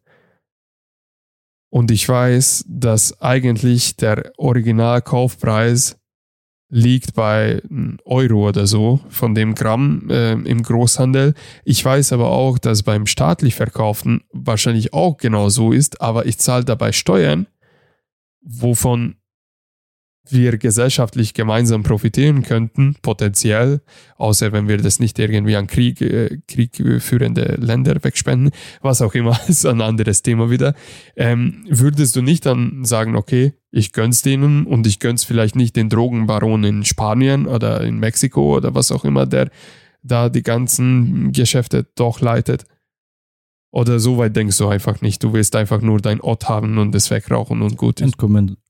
und ich weiß, dass eigentlich der Originalkaufpreis liegt bei Euro oder so von dem Gramm äh, im Großhandel. Ich weiß aber auch, dass beim staatlich Verkauften wahrscheinlich auch genau so ist, aber ich zahle dabei Steuern, wovon wir gesellschaftlich gemeinsam profitieren könnten, potenziell, außer wenn wir das nicht irgendwie an Krieg, äh, kriegführende Länder wegspenden, was auch immer, ist ein anderes Thema wieder, ähm, würdest du nicht dann sagen, okay, ich gönn's denen und ich gönn's vielleicht nicht den Drogenbaron in Spanien oder in Mexiko oder was auch immer, der da die ganzen Geschäfte doch leitet. Oder so weit denkst du einfach nicht. Du willst einfach nur dein Ott haben und es wegrauchen und gut ist.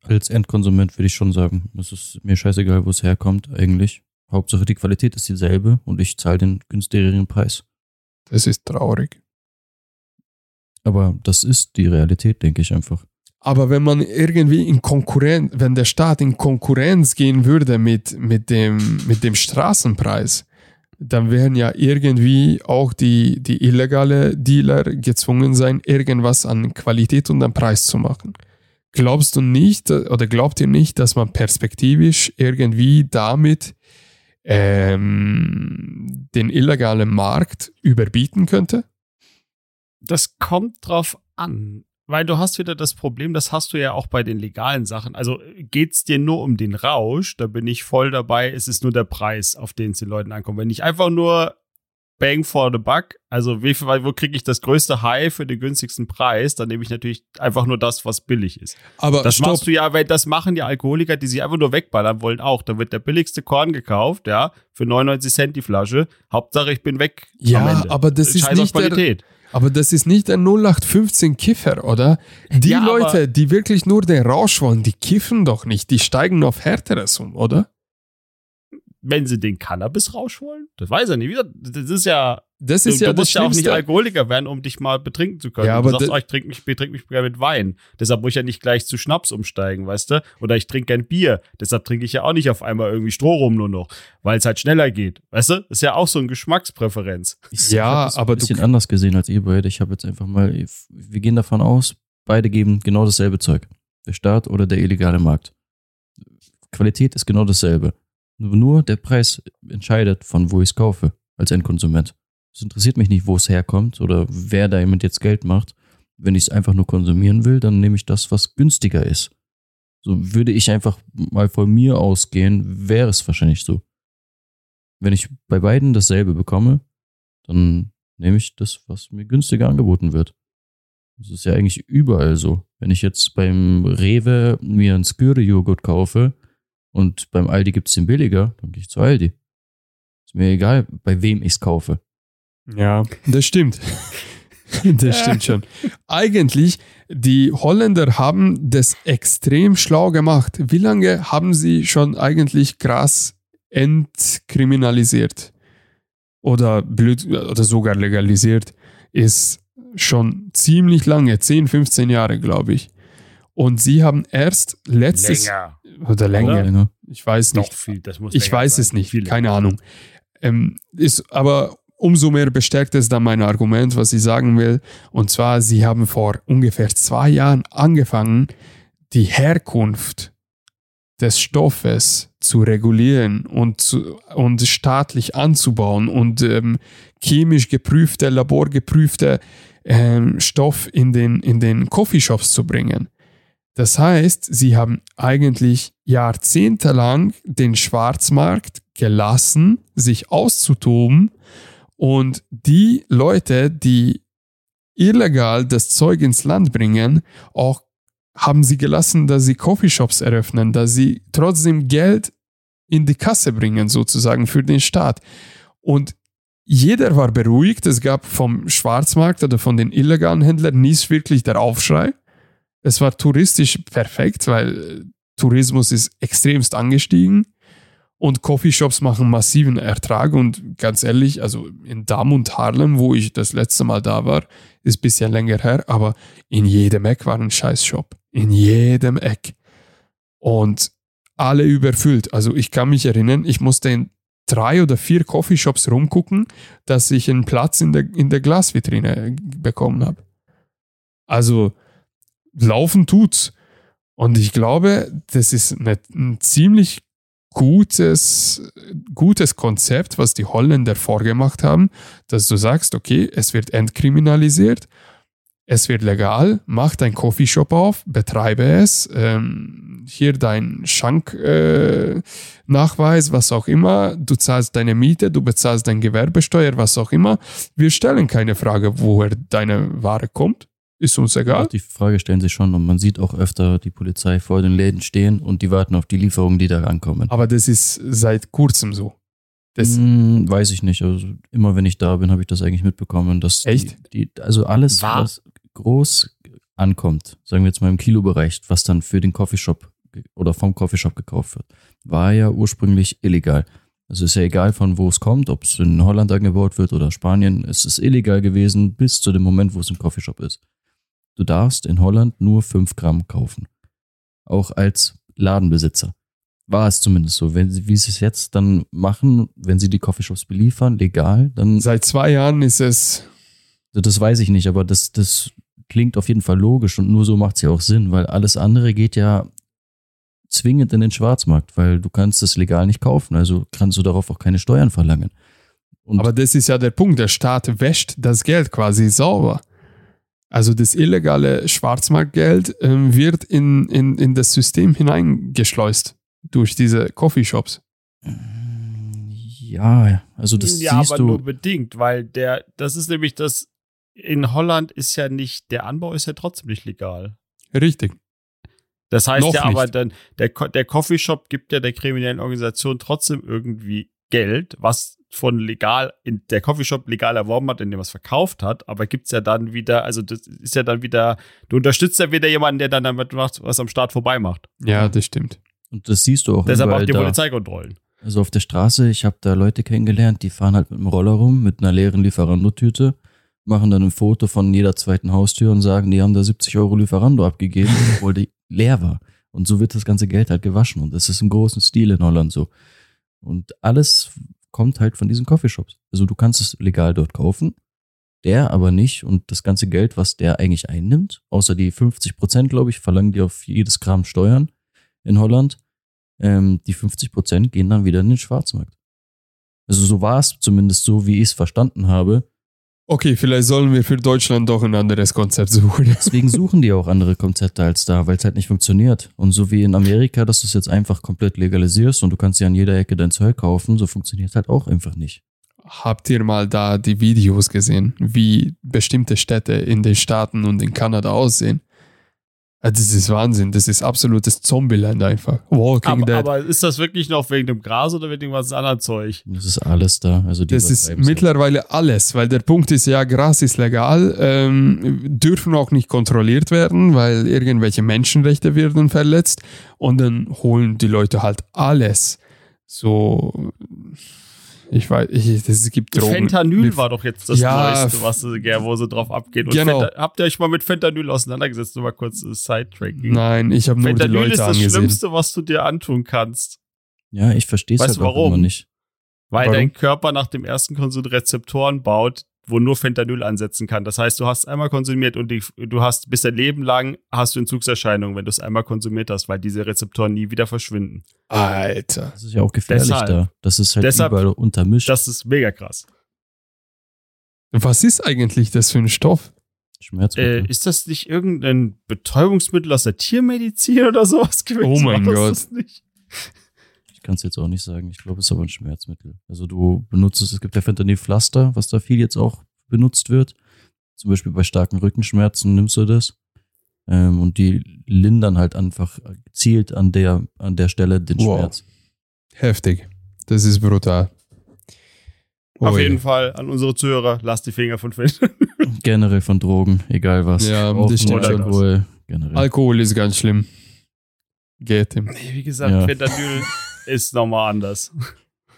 Als Endkonsument würde ich schon sagen, es ist mir scheißegal, wo es herkommt eigentlich. Hauptsache die Qualität ist dieselbe und ich zahle den günstigeren Preis. Das ist traurig. Aber das ist die Realität, denke ich einfach. Aber wenn man irgendwie in Konkurrenz, wenn der Staat in Konkurrenz gehen würde mit, mit, dem, mit dem Straßenpreis, dann werden ja irgendwie auch die, die illegale Dealer gezwungen sein, irgendwas an Qualität und an Preis zu machen. Glaubst du nicht oder glaubt ihr nicht, dass man perspektivisch irgendwie damit ähm, den illegalen Markt überbieten könnte? Das kommt drauf an. Weil du hast wieder das Problem, das hast du ja auch bei den legalen Sachen. Also geht's dir nur um den Rausch, da bin ich voll dabei. Es ist nur der Preis, auf den es den Leuten ankommt. Wenn ich einfach nur Bang for the Buck, also wie viel, wo kriege ich das größte High für den günstigsten Preis, dann nehme ich natürlich einfach nur das, was billig ist. Aber das stopp. machst du ja, weil das machen die Alkoholiker, die sich einfach nur wegballern wollen auch. Da wird der billigste Korn gekauft, ja, für 99 Cent die Flasche. Hauptsache ich bin weg. Ja, aber das ist Scheiß auf nicht der, Qualität. aber das ist nicht der 0815 Kiffer, oder? Die Ja, Leute, die wirklich nur den Rausch wollen, die kiffen doch nicht, die steigen auf härteres um, oder? Wenn sie den Cannabis-Rausch wollen, das weiß er nicht. Das ist ja Das Du, ist ja du das musst ja auch nicht. Alkoholiker werden, um dich mal betrinken zu können. Ja, du aber sagst, da- oh, ich trinke mich, betrink mich gerne mit Wein. Deshalb muss ich ja nicht gleich zu Schnaps umsteigen, weißt du? Oder ich trinke gern Bier. Deshalb trinke ich ja auch nicht auf einmal irgendwie Strohrum nur noch, weil es halt schneller geht. Weißt du? Ist ja auch so eine Geschmackspräferenz. Ich, Ja, ich aber ein du- bisschen anders gesehen als ihr beide. Ich habe jetzt einfach mal, wir gehen davon aus, beide geben genau dasselbe Zeug. Der Staat oder der illegale Markt. Qualität ist genau dasselbe. Nur der Preis entscheidet, von wo ich es kaufe, als Endkonsument. Es interessiert mich nicht, wo es herkommt oder wer damit jetzt Geld macht. Wenn ich es einfach nur konsumieren will, dann nehme ich das, was günstiger ist. So würde ich einfach mal von mir ausgehen, wäre es wahrscheinlich so. Wenn ich bei beiden dasselbe bekomme, dann nehme ich das, was mir günstiger angeboten wird. Das ist ja eigentlich überall so. Wenn ich jetzt beim Rewe mir einen Sküre-Joghurt kaufe und beim Aldi gibt es den billiger, dann gehe ich zu Aldi. Ist mir egal, bei wem ich es kaufe. Ja, das stimmt. Das stimmt schon. Eigentlich, die Holländer haben das extrem schlau gemacht. Wie lange haben sie schon eigentlich Gras entkriminalisiert? Oder blöd, oder sogar legalisiert? Ist schon ziemlich lange, 10, 15 Jahre, glaube ich. Und sie haben erst letztes Länger. Oder länger, Länger. ich weiß nicht, viel. Ich weiß sein. es nicht, Viel keine länger. Ahnung. Ähm, ist aber umso mehr bestärkt es dann mein Argument, was ich sagen will. Und zwar, sie haben vor ungefähr zwei Jahren angefangen, die Herkunft des Stoffes zu regulieren und, zu, und staatlich anzubauen und ähm, chemisch geprüfte, laborgeprüfte ähm, Stoff in den, in den Coffeeshops zu bringen. Das heißt, sie haben eigentlich jahrzehntelang den Schwarzmarkt gelassen, sich auszutoben und die Leute, die illegal das Zeug ins Land bringen, auch haben sie gelassen, dass sie Coffeeshops eröffnen, dass sie trotzdem Geld in die Kasse bringen, sozusagen für den Staat. Und jeder war beruhigt. Es gab vom Schwarzmarkt oder von den illegalen Händlern nie wirklich der Aufschrei. Es war touristisch perfekt, weil äh, Tourismus ist extremst angestiegen und Coffeeshops machen massiven Ertrag und ganz ehrlich, also in Dam und Harlem, wo ich das letzte Mal da war, ist ein bisschen länger her, aber in jedem Eck war ein Scheißshop. In jedem Eck. Und alle überfüllt. Also ich kann mich erinnern, ich musste in drei oder vier Coffeeshops rumgucken, dass ich einen Platz in der, in der Glasvitrine bekommen habe. Also laufen tut's. Und ich glaube, das ist eine, ein ziemlich gutes, gutes Konzept, was die Holländer vorgemacht haben, dass du sagst, okay, es wird entkriminalisiert, es wird legal, mach dein Coffeeshop auf, betreibe es, ähm, hier dein Schanknachweis, äh, was auch immer, du zahlst deine Miete, du bezahlst deine Gewerbesteuer, was auch immer. Wir stellen keine Frage, woher deine Ware kommt, ist uns egal. Auch die Frage stellen sich schon und man sieht auch öfter die Polizei vor den Läden stehen und die warten auf die Lieferungen, die da ankommen. Aber das ist seit kurzem so. Das, Hm, weiß ich nicht. Also immer wenn ich da bin, habe ich das eigentlich mitbekommen, dass Echt? Die, die, also alles, War- was groß ankommt, sagen wir jetzt mal im Kilobereich, was dann für den Coffeeshop oder vom Coffeeshop gekauft wird, war ja ursprünglich illegal. Also ist ja egal von wo es kommt, ob es in Holland angebaut wird oder Spanien, es ist illegal gewesen bis zu dem Moment, wo es im Coffeeshop ist. Du darfst in Holland nur 5 Gramm kaufen. Auch als Ladenbesitzer. War es zumindest so. Wenn sie, wie sie es jetzt dann machen, wenn sie die Coffeeshops beliefern, legal, dann. Seit zwei Jahren ist es. Das weiß ich nicht, aber das, das klingt auf jeden Fall logisch und nur so macht es ja auch Sinn, weil alles andere geht ja zwingend in den Schwarzmarkt, weil du kannst es legal nicht kaufen, also kannst du darauf auch keine Steuern verlangen. Und aber das ist ja der Punkt, der Staat wäscht das Geld quasi sauber. Also das illegale Schwarzmarktgeld äh, wird in, in, in das System hineingeschleust durch diese Coffeeshops. Ja, also das ja, siehst aber du. nur bedingt, weil der, das ist nämlich das, in Holland ist ja nicht, der Anbau ist ja trotzdem nicht legal. Richtig. Das heißt Noch ja nicht. aber dann, der, der Coffeeshop gibt ja der kriminellen Organisation trotzdem irgendwie Geld, was von legal, in der Coffeeshop legal erworben hat, indem er es verkauft hat, aber gibt es ja dann wieder, also das ist ja dann wieder, du unterstützt ja wieder jemanden, der dann damit macht, was am Start vorbei macht. Ja, das stimmt. Und das siehst du auch. Deshalb auch die da. Polizeikontrollen. Also auf der Straße, ich habe da Leute kennengelernt, die fahren halt mit dem Roller rum, mit einer leeren Lieferando-Tüte, machen dann ein Foto von jeder zweiten Haustür und sagen, die haben da 70 Euro Lieferando abgegeben, obwohl die leer war. Und so wird das ganze Geld halt gewaschen. Und das ist im großen Stil in Holland so. Und alles kommt halt von diesen Coffeeshops. Also du kannst es legal dort kaufen, der aber nicht. Und das ganze Geld, was der eigentlich einnimmt, außer die 50 Prozent, glaube ich, verlangen die auf jedes Gramm Steuern in Holland. Ähm, die 50 Prozent gehen dann wieder in den Schwarzmarkt. Also so war es zumindest so, wie ich es verstanden habe. Okay, vielleicht sollen wir für Deutschland doch ein anderes Konzept suchen. Deswegen suchen die auch andere Konzepte als da, weil es halt nicht funktioniert. Und so wie in Amerika, dass du es jetzt einfach komplett legalisierst und du kannst dir an jeder Ecke dein Zeug kaufen, so funktioniert es halt auch einfach nicht. Habt ihr mal da die Videos gesehen, wie bestimmte Städte in den Staaten und in Kanada aussehen? Ah, das ist Wahnsinn. Das ist absolutes Zombieland einfach. Walking aber, Dead. Aber ist das wirklich noch wegen dem Gras oder wegen irgendwas anderem Zeug? Das ist alles da. Also das ist mittlerweile alles, weil der Punkt ist ja, Gras ist legal, ähm, dürfen auch nicht kontrolliert werden, weil irgendwelche Menschenrechte werden verletzt und dann holen die Leute halt alles. So ich weiß, ich, es gibt Drogen. Fentanyl war doch jetzt das ja, Neueste, was ja, wo sie drauf abgeht. Und genau. Fenta habt ihr euch mal mit Fentanyl auseinandergesetzt? Nur mal kurz äh, Sidetracking. Nein, ich habe nur die Leute ist das angesehen. Schlimmste, was du dir antun kannst. Ja, ich verstehe es halt warum? auch nicht. Weil warum? dein Körper nach dem ersten Konsum Rezeptoren baut, wo nur Fentanyl ansetzen kann. Das heißt, du hast einmal konsumiert und die, du hast bis dein Leben lang hast du Entzugserscheinungen, wenn du es einmal konsumiert hast, weil diese Rezeptoren nie wieder verschwinden. Alter. Das ist ja auch gefährlich deshalb, da. Das ist halt deshalb, überall untermischt. Das ist mega krass. Was ist eigentlich das für ein Stoff? Schmerzmittel. Äh, ist das nicht irgendein Betäubungsmittel aus der Tiermedizin oder sowas gewesen? Oh mein Gott. Ich kann es jetzt auch nicht sagen. Ich glaube, es ist aber ein Schmerzmittel. Also du benutzt es, es gibt ja Fentanyl-Pflaster, was da viel jetzt auch benutzt wird. Zum Beispiel bei starken Rückenschmerzen nimmst du das. Ähm, und die lindern halt einfach gezielt an der, an der Stelle den wow. Schmerz. Heftig. Das ist brutal. Oh Auf jeden Fall an unsere Zuhörer, lasst die Finger von Fentanyl. Generell von Drogen, egal was. Ja, das stimmt Alkohol, generell. Alkohol ist ganz schlimm. Geht ihm. Nee, wie gesagt, ja. Fentanyl ist nochmal anders.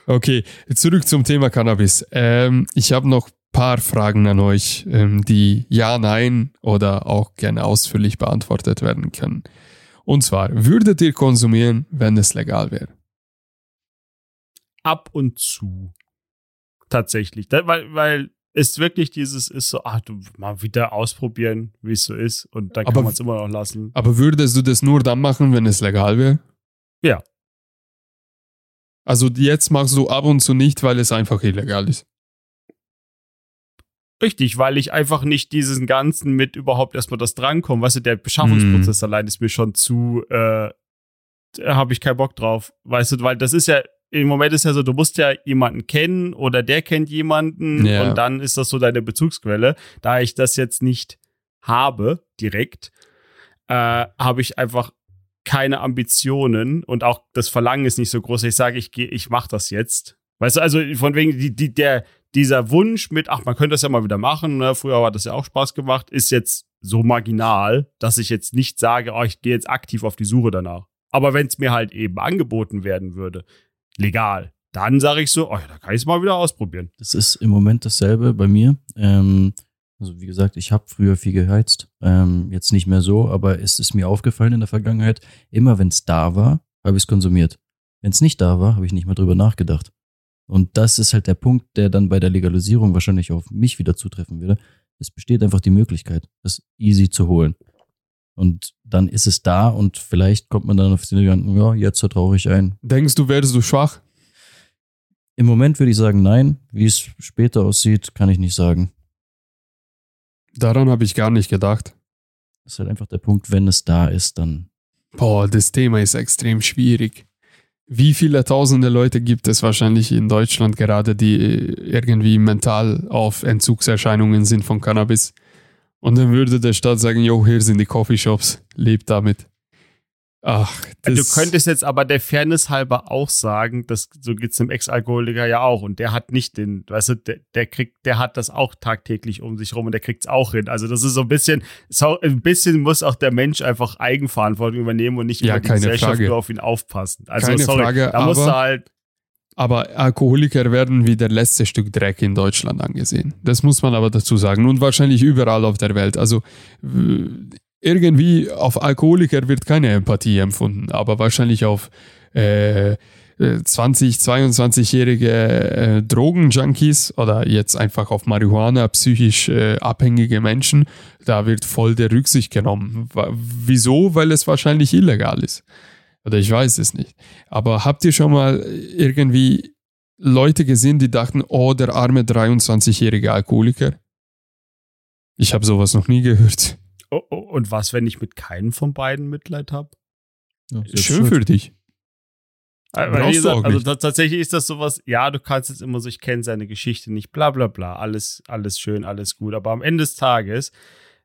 Okay, zurück zum Thema Cannabis. Ähm, ich habe noch paar Fragen an euch, ähm, die ja, nein oder auch gerne ausführlich beantwortet werden können. Und zwar, würdet ihr konsumieren, wenn es legal wäre? Ab und zu. Tatsächlich. Da, weil, weil es wirklich dieses ist so, ach, du mal wieder ausprobieren, wie es so ist. Und dann aber, kann man es immer noch lassen. Aber würdest du das nur dann machen, wenn es legal wäre? Ja. Also jetzt machst du ab und zu nicht, weil es einfach illegal ist. Richtig, weil ich einfach nicht diesen ganzen mit überhaupt erstmal das drankommen. Weißt du, der Beschaffungsprozess mm. allein ist mir schon zu, äh, habe ich keinen Bock drauf. Weißt du, weil das ist ja, im Moment ist ja so, du musst ja jemanden kennen oder der kennt jemanden ja. und dann ist das so deine Bezugsquelle. Da ich das jetzt nicht habe, direkt, äh, habe ich einfach keine Ambitionen und auch das Verlangen ist nicht so groß. Ich sage, ich gehe, ich mache das jetzt. Weißt du, also von wegen die, die, der, dieser Wunsch mit, ach, man könnte das ja mal wieder machen, ne? früher hat das ja auch Spaß gemacht, ist jetzt so marginal, dass ich jetzt nicht sage, oh, ich gehe jetzt aktiv auf die Suche danach. Aber wenn es mir halt eben angeboten werden würde, legal, dann sage ich so, oh, da kann ich es mal wieder ausprobieren. Das ist im Moment dasselbe bei mir. Ähm, also wie gesagt, ich habe früher viel geheizt, ähm, jetzt nicht mehr so, aber es ist mir aufgefallen in der Vergangenheit, immer wenn es da war, habe ich es konsumiert. Wenn es nicht da war, habe ich nicht mehr drüber nachgedacht. Und das ist halt der Punkt, der dann bei der Legalisierung wahrscheinlich auf mich wieder zutreffen würde. Es besteht einfach die Möglichkeit, das easy zu holen. Und dann ist es da und vielleicht kommt man dann auf den Gedanken, ja, jetzt vertraue ich ein. Denkst du, wärst du schwach? Im Moment würde ich sagen, nein. Wie es später aussieht, kann ich nicht sagen. Daran habe ich gar nicht gedacht. Das ist halt einfach der Punkt, wenn es da ist, dann. Boah, das Thema ist extrem schwierig. Wie viele tausende Leute gibt es wahrscheinlich in Deutschland gerade, die irgendwie mental auf Entzugserscheinungen sind von Cannabis? Und dann würde der Staat sagen, jo, hier sind die Coffeeshops, lebt damit. Ach, du könntest jetzt aber der Fairness halber auch sagen, dass so geht's dem Ex-Alkoholiker ja auch und der hat nicht den, weißt du, der, der, kriegt, der hat das auch tagtäglich um sich rum und der kriegt's auch hin. Also das ist so ein bisschen, so ein bisschen muss auch der Mensch einfach Eigenverantwortung übernehmen und nicht ja, über die Gesellschaft Frage. nur auf ihn aufpassen. Also keine sorry, Frage, da musst du aber, halt aber Alkoholiker werden wie der letzte Stück Dreck in Deutschland angesehen. Das muss man aber dazu sagen und wahrscheinlich überall auf der Welt. Also irgendwie auf Alkoholiker wird keine Empathie empfunden, aber wahrscheinlich auf äh, 20, 22-jährige äh, Drogenjunkies oder jetzt einfach auf Marihuana psychisch äh, abhängige Menschen, da wird voll der Rücksicht genommen. Wieso? Weil es wahrscheinlich illegal ist. Oder ich weiß es nicht. Aber habt ihr schon mal irgendwie Leute gesehen, die dachten, oh, der arme 23-jährige Alkoholiker? Ich habe sowas noch nie gehört. Oh, oh, und was, wenn ich mit keinem von beiden Mitleid habe? Ja, Schön für dich. Weil, gesagt, also tatsächlich ist das sowas, ja, du kannst jetzt immer so, ich kenne seine Geschichte nicht, bla bla bla, alles, alles schön, alles gut. Aber am Ende des Tages,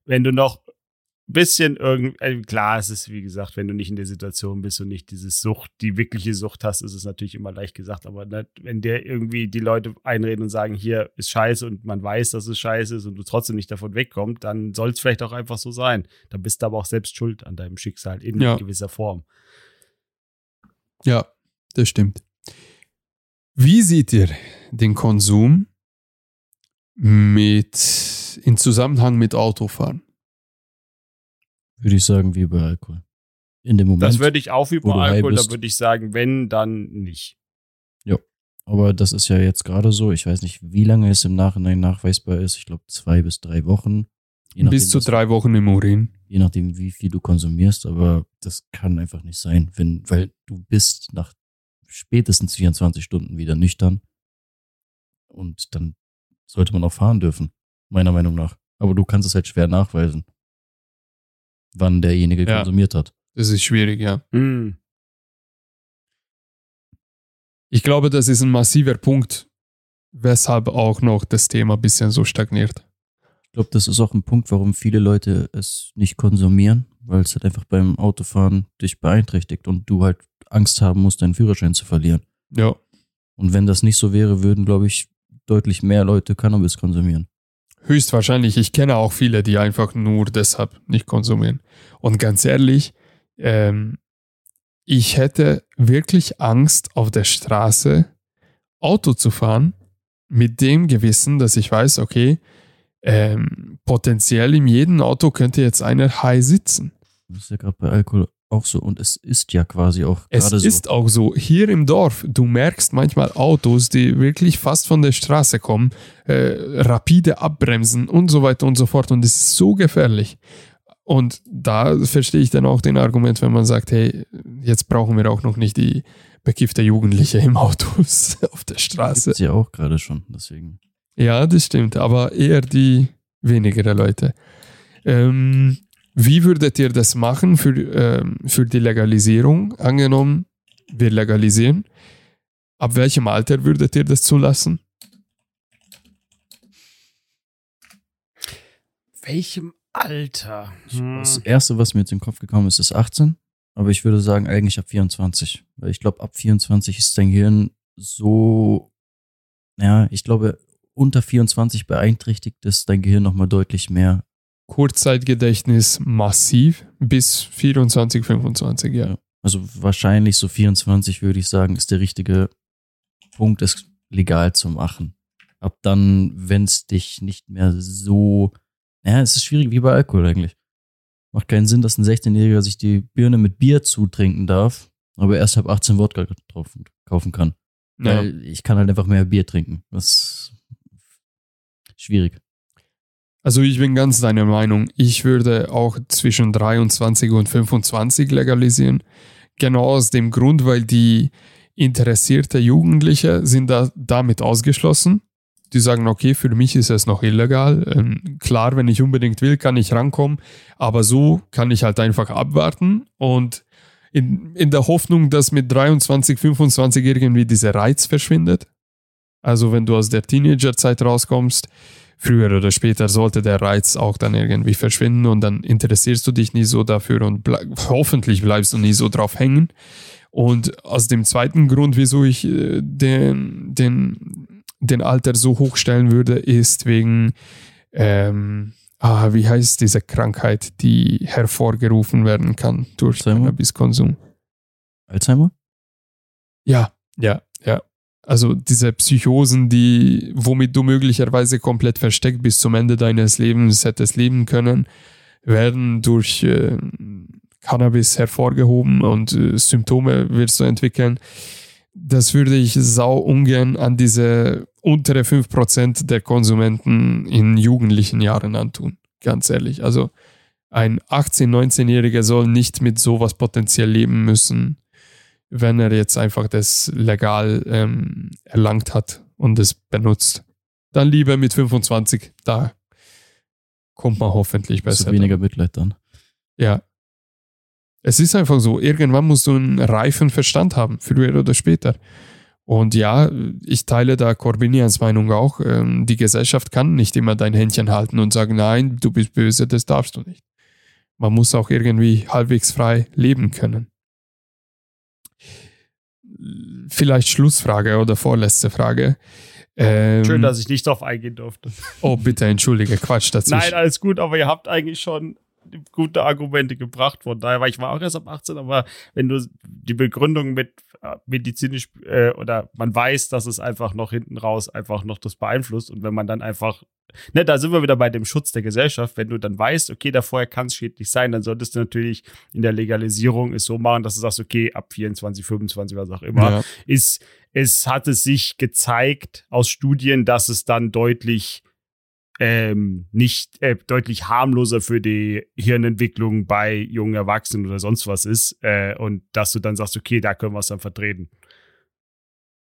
wenn du noch bisschen irgendwie, äh, klar, es ist wie gesagt, wenn du nicht in der Situation bist und nicht diese Sucht, die wirkliche Sucht hast, ist es natürlich immer leicht gesagt. Aber ne, wenn dir irgendwie die Leute einreden und sagen, hier ist scheiße und man weiß, dass es scheiße ist und du trotzdem nicht davon wegkommst, dann soll es vielleicht auch einfach so sein. Dann bist du aber auch selbst schuld an deinem Schicksal in ja. gewisser Form. Ja, das stimmt. Wie seht ihr den Konsum mit in Zusammenhang mit Autofahren? Würde ich sagen, wie bei Alkohol. In dem Moment. Das würde ich auch wie bei Alkohol, da würde ich sagen, wenn, dann nicht. Ja. Aber das ist ja jetzt gerade so. Ich weiß nicht, wie lange es im Nachhinein nachweisbar ist. Ich glaube, zwei bis drei Wochen. Nachdem, bis zu drei Wochen im Urin. Je nachdem, wie viel du konsumierst. Aber das kann einfach nicht sein, wenn, weil du bist nach spätestens 24 Stunden wieder nüchtern. Und dann sollte man auch fahren dürfen, meiner Meinung nach. Aber du kannst es halt schwer nachweisen, wann derjenige ja. konsumiert hat. Das ist schwierig, ja. Mhm. Ich glaube, das ist ein massiver Punkt, weshalb auch noch das Thema ein bisschen so stagniert. Ich glaube, das ist auch ein Punkt, warum viele Leute es nicht konsumieren, weil es halt einfach beim Autofahren dich beeinträchtigt und du halt Angst haben musst, deinen Führerschein zu verlieren. Ja. Und wenn das nicht so wäre, würden, glaube ich, deutlich mehr Leute Cannabis konsumieren. Höchstwahrscheinlich. Ich kenne auch viele, die einfach nur deshalb nicht konsumieren. Und ganz ehrlich, ähm, ich hätte wirklich Angst, auf der Straße Auto zu fahren, mit dem Gewissen, dass ich weiß, okay, ähm, potenziell in jedem Auto könnte jetzt einer high sitzen. Das ist ja gerade bei Alkohol auch so und es ist ja quasi auch gerade so. Es ist auch so. Hier im Dorf, du merkst manchmal Autos, die wirklich fast von der Straße kommen, äh, rapide abbremsen und so weiter und so fort und es ist so gefährlich. Und da verstehe ich dann auch den Argument, wenn man sagt, hey, jetzt brauchen wir auch noch nicht die bekiffte Jugendliche im Autos auf der Straße. Gibt's ja auch gerade schon, deswegen. Ja, das stimmt, aber eher die wenigere Leute. Ähm, wie würdet ihr das machen für, ähm, für die Legalisierung? Angenommen, wir legalisieren. Ab welchem Alter würdet ihr das zulassen? Welchem Alter? Hm. Das erste, was mir jetzt in den Kopf gekommen ist, ist 18. Aber ich würde sagen, eigentlich ab 24. Weil ich glaube, ab 24 ist dein Gehirn so, ja, ich glaube, unter 24 beeinträchtigt ist dein Gehirn nochmal deutlich mehr Kurzzeitgedächtnis massiv bis 24, 25, ja. Also wahrscheinlich so 24 würde ich sagen, ist der richtige Punkt, es legal zu machen. Ab dann, wenn es dich nicht mehr so, ja, es ist schwierig wie bei Alkohol eigentlich. Macht keinen Sinn, dass ein 16-Jähriger sich die Birne mit Bier zutrinken darf, aber erst ab 18 Wodka kaufen kann. Ja. Weil ich kann halt einfach mehr Bier trinken. Das ist schwierig. Also ich bin ganz deiner Meinung. Ich würde auch zwischen 23 und 25 legalisieren. Genau aus dem Grund, weil die interessierte Jugendliche sind da damit ausgeschlossen. Die sagen, okay, für mich ist es noch illegal. Ähm, klar, wenn ich unbedingt will, kann ich rankommen. Aber so kann ich halt einfach abwarten und in, in der Hoffnung, dass mit 23, 25 irgendwie dieser Reiz verschwindet. Also wenn du aus der Teenagerzeit rauskommst, früher oder später sollte der Reiz auch dann irgendwie verschwinden und dann interessierst du dich nie so dafür und bleib, hoffentlich bleibst du nie so drauf hängen. Und aus dem zweiten Grund, wieso ich äh, den, den, den Alter so hochstellen würde, ist wegen, ähm, ah, wie heißt diese Krankheit, die hervorgerufen werden kann durch Alzheimer? Cannabiskonsum? Alzheimer? Ja, ja, ja. Also diese Psychosen, die, womit du möglicherweise komplett versteckt bis zum Ende deines Lebens hättest leben können, werden durch äh, Cannabis hervorgehoben und äh, Symptome wirst du entwickeln. Das würde ich sau ungern an diese untere 5% der Konsumenten in jugendlichen Jahren antun. Ganz ehrlich. Also ein 18-, 19-Jähriger soll nicht mit sowas potenziell leben müssen, wenn er jetzt einfach das legal ähm, erlangt hat und es benutzt. Dann lieber mit 25, da kommt man hoffentlich besser. du weniger Mitleid dann. Ja. Es ist einfach so, irgendwann musst du einen reifen Verstand haben, früher oder später. Und ja, ich teile da Corbinians Meinung auch. Ähm, die Gesellschaft kann nicht immer dein Händchen halten und sagen, nein, du bist böse, das darfst du nicht. Man muss auch irgendwie halbwegs frei leben können. Vielleicht Schlussfrage oder vorletzte Frage. Ähm, Schön, dass ich nicht drauf eingehen durfte. oh, bitte, entschuldige, Quatsch dazu. Nein, alles gut, aber ihr habt eigentlich schon gute Argumente gebracht. Von daher, weil ich war auch erst ab 18, aber wenn du die Begründung mit medizinisch äh, oder man weiß, dass es einfach noch hinten raus einfach noch das beeinflusst und wenn man dann einfach, ne, da sind wir wieder bei dem Schutz der Gesellschaft, wenn du dann weißt, okay, da vorher kann es schädlich sein, dann solltest du natürlich in der Legalisierung es so machen, dass du sagst, okay, ab 24, 25, was auch immer, Ja. ist, es hat es sich gezeigt aus Studien, dass es dann deutlich ähm, nicht äh, deutlich harmloser für die Hirnentwicklung bei jungen Erwachsenen oder sonst was ist äh, und dass du dann sagst, okay, da können wir es dann vertreten.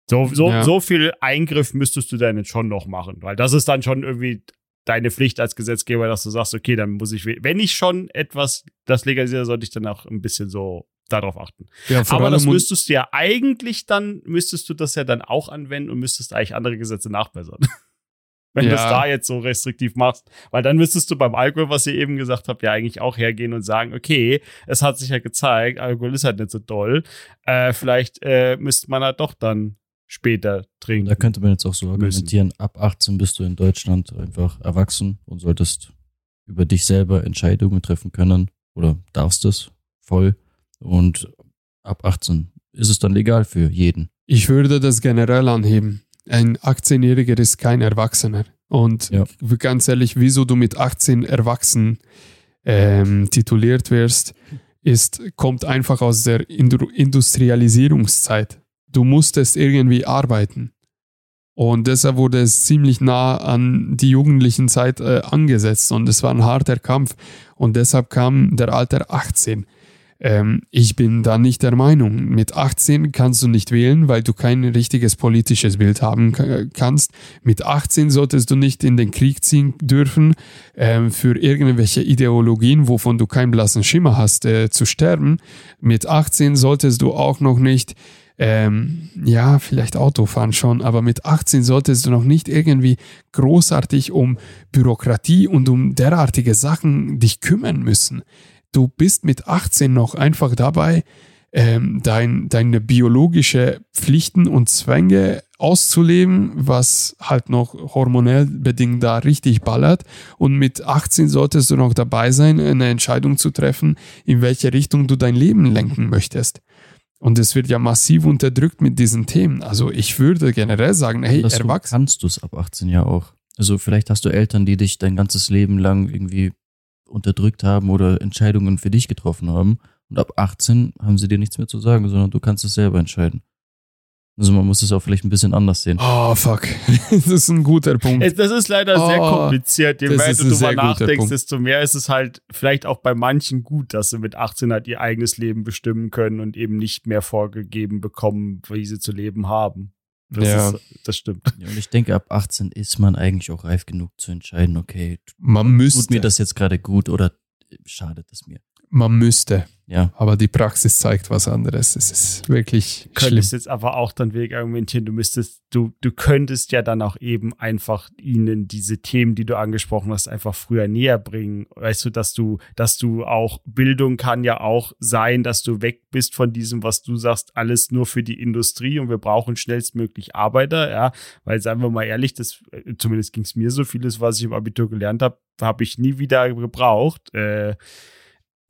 So, so, Ja. so viel Eingriff müsstest du dann jetzt schon noch machen, weil das ist dann schon irgendwie deine Pflicht als Gesetzgeber, dass du sagst, okay, dann muss ich, wenn ich schon etwas das legalisiere, sollte ich dann auch ein bisschen so darauf achten. Ja, Aber das müsstest du ja eigentlich dann, müsstest du das ja dann auch anwenden und müsstest eigentlich andere Gesetze nachbessern. Wenn du es Ja. da jetzt so restriktiv machst. Weil dann müsstest du beim Alkohol, was ihr eben gesagt habt, ja eigentlich auch hergehen und sagen, okay, es hat sich ja gezeigt, Alkohol ist halt nicht so doll. Äh, vielleicht äh, müsste man halt doch dann später trinken. da könnte man jetzt auch so Müssen. argumentieren, ab 18 bist du in Deutschland einfach erwachsen und solltest über dich selber Entscheidungen treffen können oder darfst es voll. Und ab 18 ist es dann legal für jeden. Ich würde das generell anheben. Ein 18-Jähriger ist kein Erwachsener. Und Ja. ganz ehrlich, wieso du mit 18 erwachsen ähm, tituliert wirst, ist, kommt einfach aus der Indu Industrialisierungszeit. Du musstest irgendwie arbeiten. Und deshalb wurde es ziemlich nah an die jugendlichen Zeit äh, angesetzt und es war ein harter Kampf. Und deshalb kam der Alter 18. Ähm, ich bin da nicht der Meinung. Mit 18 kannst du nicht wählen, weil du kein richtiges politisches Bild haben ka- kannst. Mit 18 solltest du nicht in den Krieg ziehen dürfen, ähm, für irgendwelche Ideologien, wovon du keinen blassen Schimmer hast, äh, zu sterben. Mit 18 solltest du auch noch nicht ähm, ja, vielleicht Autofahren schon, aber mit 18 solltest du noch nicht irgendwie großartig um Bürokratie und um derartige Sachen dich kümmern müssen. Du bist mit 18 noch einfach dabei, ähm, dein, deine biologische Pflichten und Zwänge auszuleben, was halt noch hormonell bedingt da richtig ballert. Und mit 18 solltest du noch dabei sein, eine Entscheidung zu treffen, in welche Richtung du dein Leben lenken möchtest. Und es wird ja massiv unterdrückt mit diesen Themen. Also ich würde generell sagen, hey, erwachsen. kannst du es ab 18 ja auch. Also vielleicht hast du Eltern, die dich dein ganzes Leben lang irgendwie unterdrückt haben oder Entscheidungen für dich getroffen haben. Und ab 18 haben sie dir nichts mehr zu sagen, sondern du kannst es selber entscheiden. Also man muss es auch vielleicht ein bisschen anders sehen. Oh, fuck. das ist ein guter Punkt. Das ist leider sehr Oh, kompliziert. Je mehr ist du guter nachdenkst, desto mehr ist es halt vielleicht auch bei manchen gut, dass sie mit 18 halt ihr eigenes Leben bestimmen können und eben nicht mehr vorgegeben bekommen, wie sie zu leben haben. Das, Ja. ist, das stimmt. Ja, und ich denke, ab 18 ist man eigentlich auch reif genug zu entscheiden, okay, Man tut müsste. mir das jetzt gerade gut oder schadet es mir? Man müsste. Ja, Aber die Praxis zeigt was anderes. Es ist wirklich Du schlimm. könntest jetzt aber auch dann Weg argumentieren, du müsstest, du, du könntest ja dann auch eben einfach ihnen diese Themen, die du angesprochen hast, einfach früher näher bringen. Weißt du, dass du, dass du auch, Bildung kann ja auch sein, dass du weg bist von diesem, was du sagst, alles nur für die Industrie und wir brauchen schnellstmöglich Arbeiter, ja, weil sagen wir mal ehrlich, das, äh, zumindest ging es mir so, vieles, was ich im Abitur gelernt habe, habe ich nie wieder gebraucht. Äh,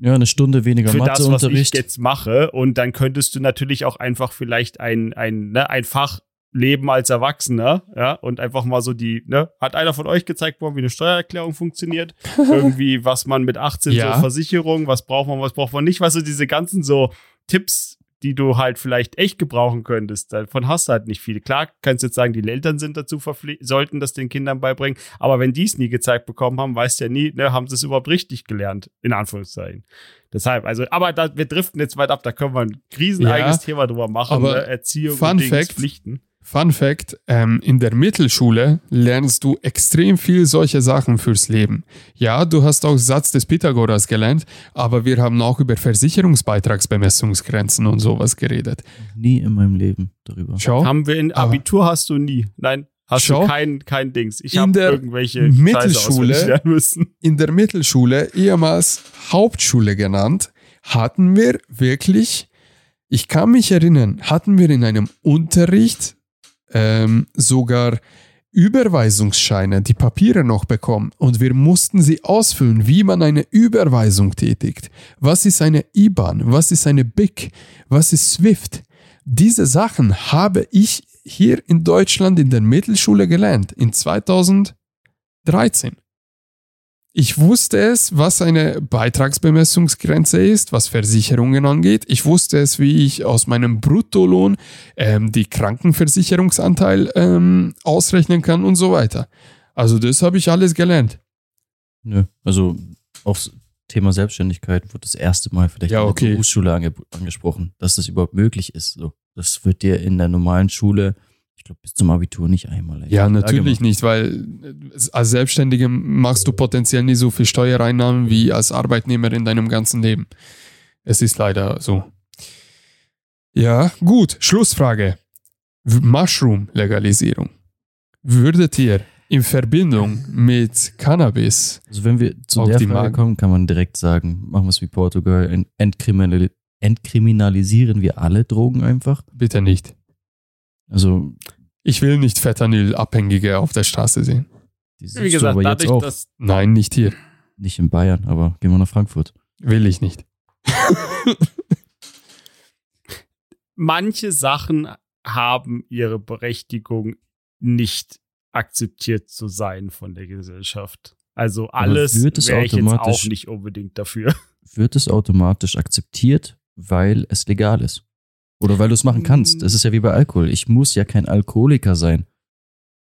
ja eine Stunde weniger für das, was ich jetzt mache. Und dann könntest du natürlich auch einfach vielleicht ein, ein, ne, ein Fach leben als Erwachsener, ja, und einfach mal so die, ne, hat einer von euch gezeigt worden, wie eine Steuererklärung funktioniert? Irgendwie, was man mit 18 Ja. so Versicherung, was braucht man, was braucht man nicht, weißt du, diese ganzen so Tipps, die du halt vielleicht echt gebrauchen könntest. Davon hast du halt nicht viel. Klar, kannst du jetzt sagen, die Eltern sind dazu verpflichtet, sollten das den Kindern beibringen, aber wenn die es nie gezeigt bekommen haben, weißt du ja nie, ne, haben sie es überhaupt richtig gelernt, in Anführungszeichen. Deshalb, also, aber da, wir driften jetzt weit ab, da können wir ein rieseneiges Ja, Thema drüber machen, ne? Erziehung Fun und Dings, Fact, Pflichten. Fun Fact: ähm, In der Mittelschule lernst du extrem viel solche Sachen fürs Leben. Ja, du hast auch Satz des Pythagoras gelernt, aber wir haben auch über Versicherungsbeitragsbemessungsgrenzen und sowas geredet. Nie in meinem Leben darüber. Schau, Haben wir in aber- Abitur hast du nie. Nein, hast Schau. du kein, kein Dings. Ich habe irgendwelche Mittelschule- müssen. in der Mittelschule, ehemals Hauptschule genannt, hatten wir wirklich, ich kann mich erinnern, hatten wir in einem Unterricht ähm, sogar Überweisungsscheine, die Papiere noch bekommen und wir mussten sie ausfüllen, wie man eine Überweisung tätigt. Was ist eine IBAN? Was ist eine BIC? Was ist SWIFT? Diese Sachen habe ich hier in Deutschland in der Mittelschule gelernt, in 2013. Ich wusste es, was eine Beitragsbemessungsgrenze ist, was Versicherungen angeht. Ich wusste es, wie ich aus meinem Bruttolohn ähm, die Krankenversicherungsanteil ähm, ausrechnen kann und so weiter. Also das habe ich alles gelernt. Nö, also aufs Thema Selbstständigkeit wird das erste Mal vielleicht Ja, in der Berufsschule ange angesprochen, dass das überhaupt möglich ist. So, das wird dir in der normalen Schule, ich glaube, bis zum Abitur nicht einmal. Ja, natürlich nicht, weil äh, als Selbstständige machst du potenziell nie so viel Steuereinnahmen wie als Arbeitnehmer in deinem ganzen Leben. Es ist leider so. Ja, gut. Schlussfrage. Mushroom-Legalisierung. Würdet ihr in Verbindung mit Cannabis, Also wenn wir zu der Frage kommen, kann man direkt sagen, machen wir es wie Portugal, ent- entkriminali entkriminalisieren wir alle Drogen einfach. bitte nicht. Also Ich will nicht Fentanyl-Abhängige auf der Straße sehen. die Wie gesagt, aber jetzt auch. dass Nein, nicht hier. Nicht in Bayern, aber gehen wir nach Frankfurt. Will ich nicht. manche Sachen haben ihre Berechtigung nicht akzeptiert zu sein von der Gesellschaft. Also alles wird es wäre ich jetzt auch nicht unbedingt dafür. Wird es automatisch akzeptiert, weil es legal ist? Oder weil du es machen kannst? Es ist ja wie bei Alkohol. Ich muss ja kein Alkoholiker sein.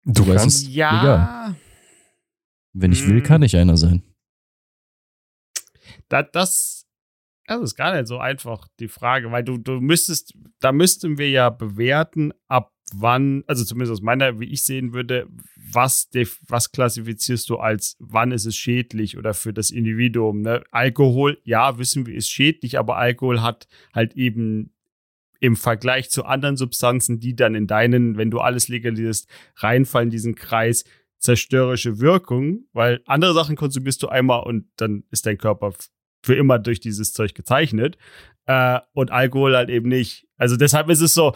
Du es kannst. ja, legal. Wenn ich will, Mm. kann ich einer sein. da, das, das ist gar nicht so einfach, die Frage, weil du, du müsstest, da müssten wir ja bewerten, ab wann, also zumindest aus meiner, wie ich sehen würde, was, def- was klassifizierst du als, wann ist es schädlich oder für das Individuum, ne? Alkohol, ja, wissen wir, ist schädlich, aber Alkohol hat halt eben im Vergleich zu anderen Substanzen, die dann in deinen, wenn du alles legalisierst, reinfallen, in diesen Kreis, zerstörerische Wirkung, weil andere Sachen konsumierst du einmal und dann ist dein Körper für immer durch dieses Zeug gezeichnet äh, und Alkohol halt eben nicht. Also deshalb ist es so,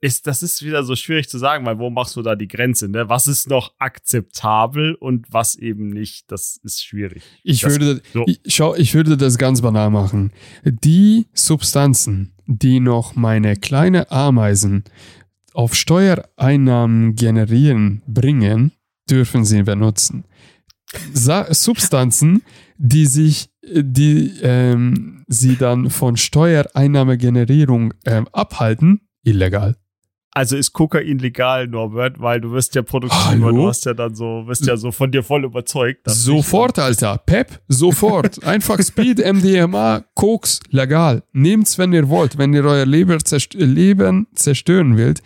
ist, das ist wieder so schwierig zu sagen, weil wo machst du da die Grenze? Ne? Was ist noch akzeptabel und was eben nicht? Das ist schwierig. Ich Das- würde, so. ich, schau, ich würde das ganz banal machen. Die Substanzen, die noch meine kleine Ameisen auf Steuereinnahmen generieren, bringen, dürfen sie benutzen. Sa Substanzen, die sich die ähm, sie dann von Steuereinnahmegenerierung ähm, abhalten, illegal. Also ist Kokain legal, Norbert, weil du wirst ja produktiv, Hallo? du hast ja dann so, wirst ja so von dir voll überzeugt. dass Sofort, Alter. Pep, sofort. Einfach Speed, MDMA, Koks, legal. Nehmt's, wenn ihr wollt. Wenn ihr euer Leben, zerst Leben zerstören wollt,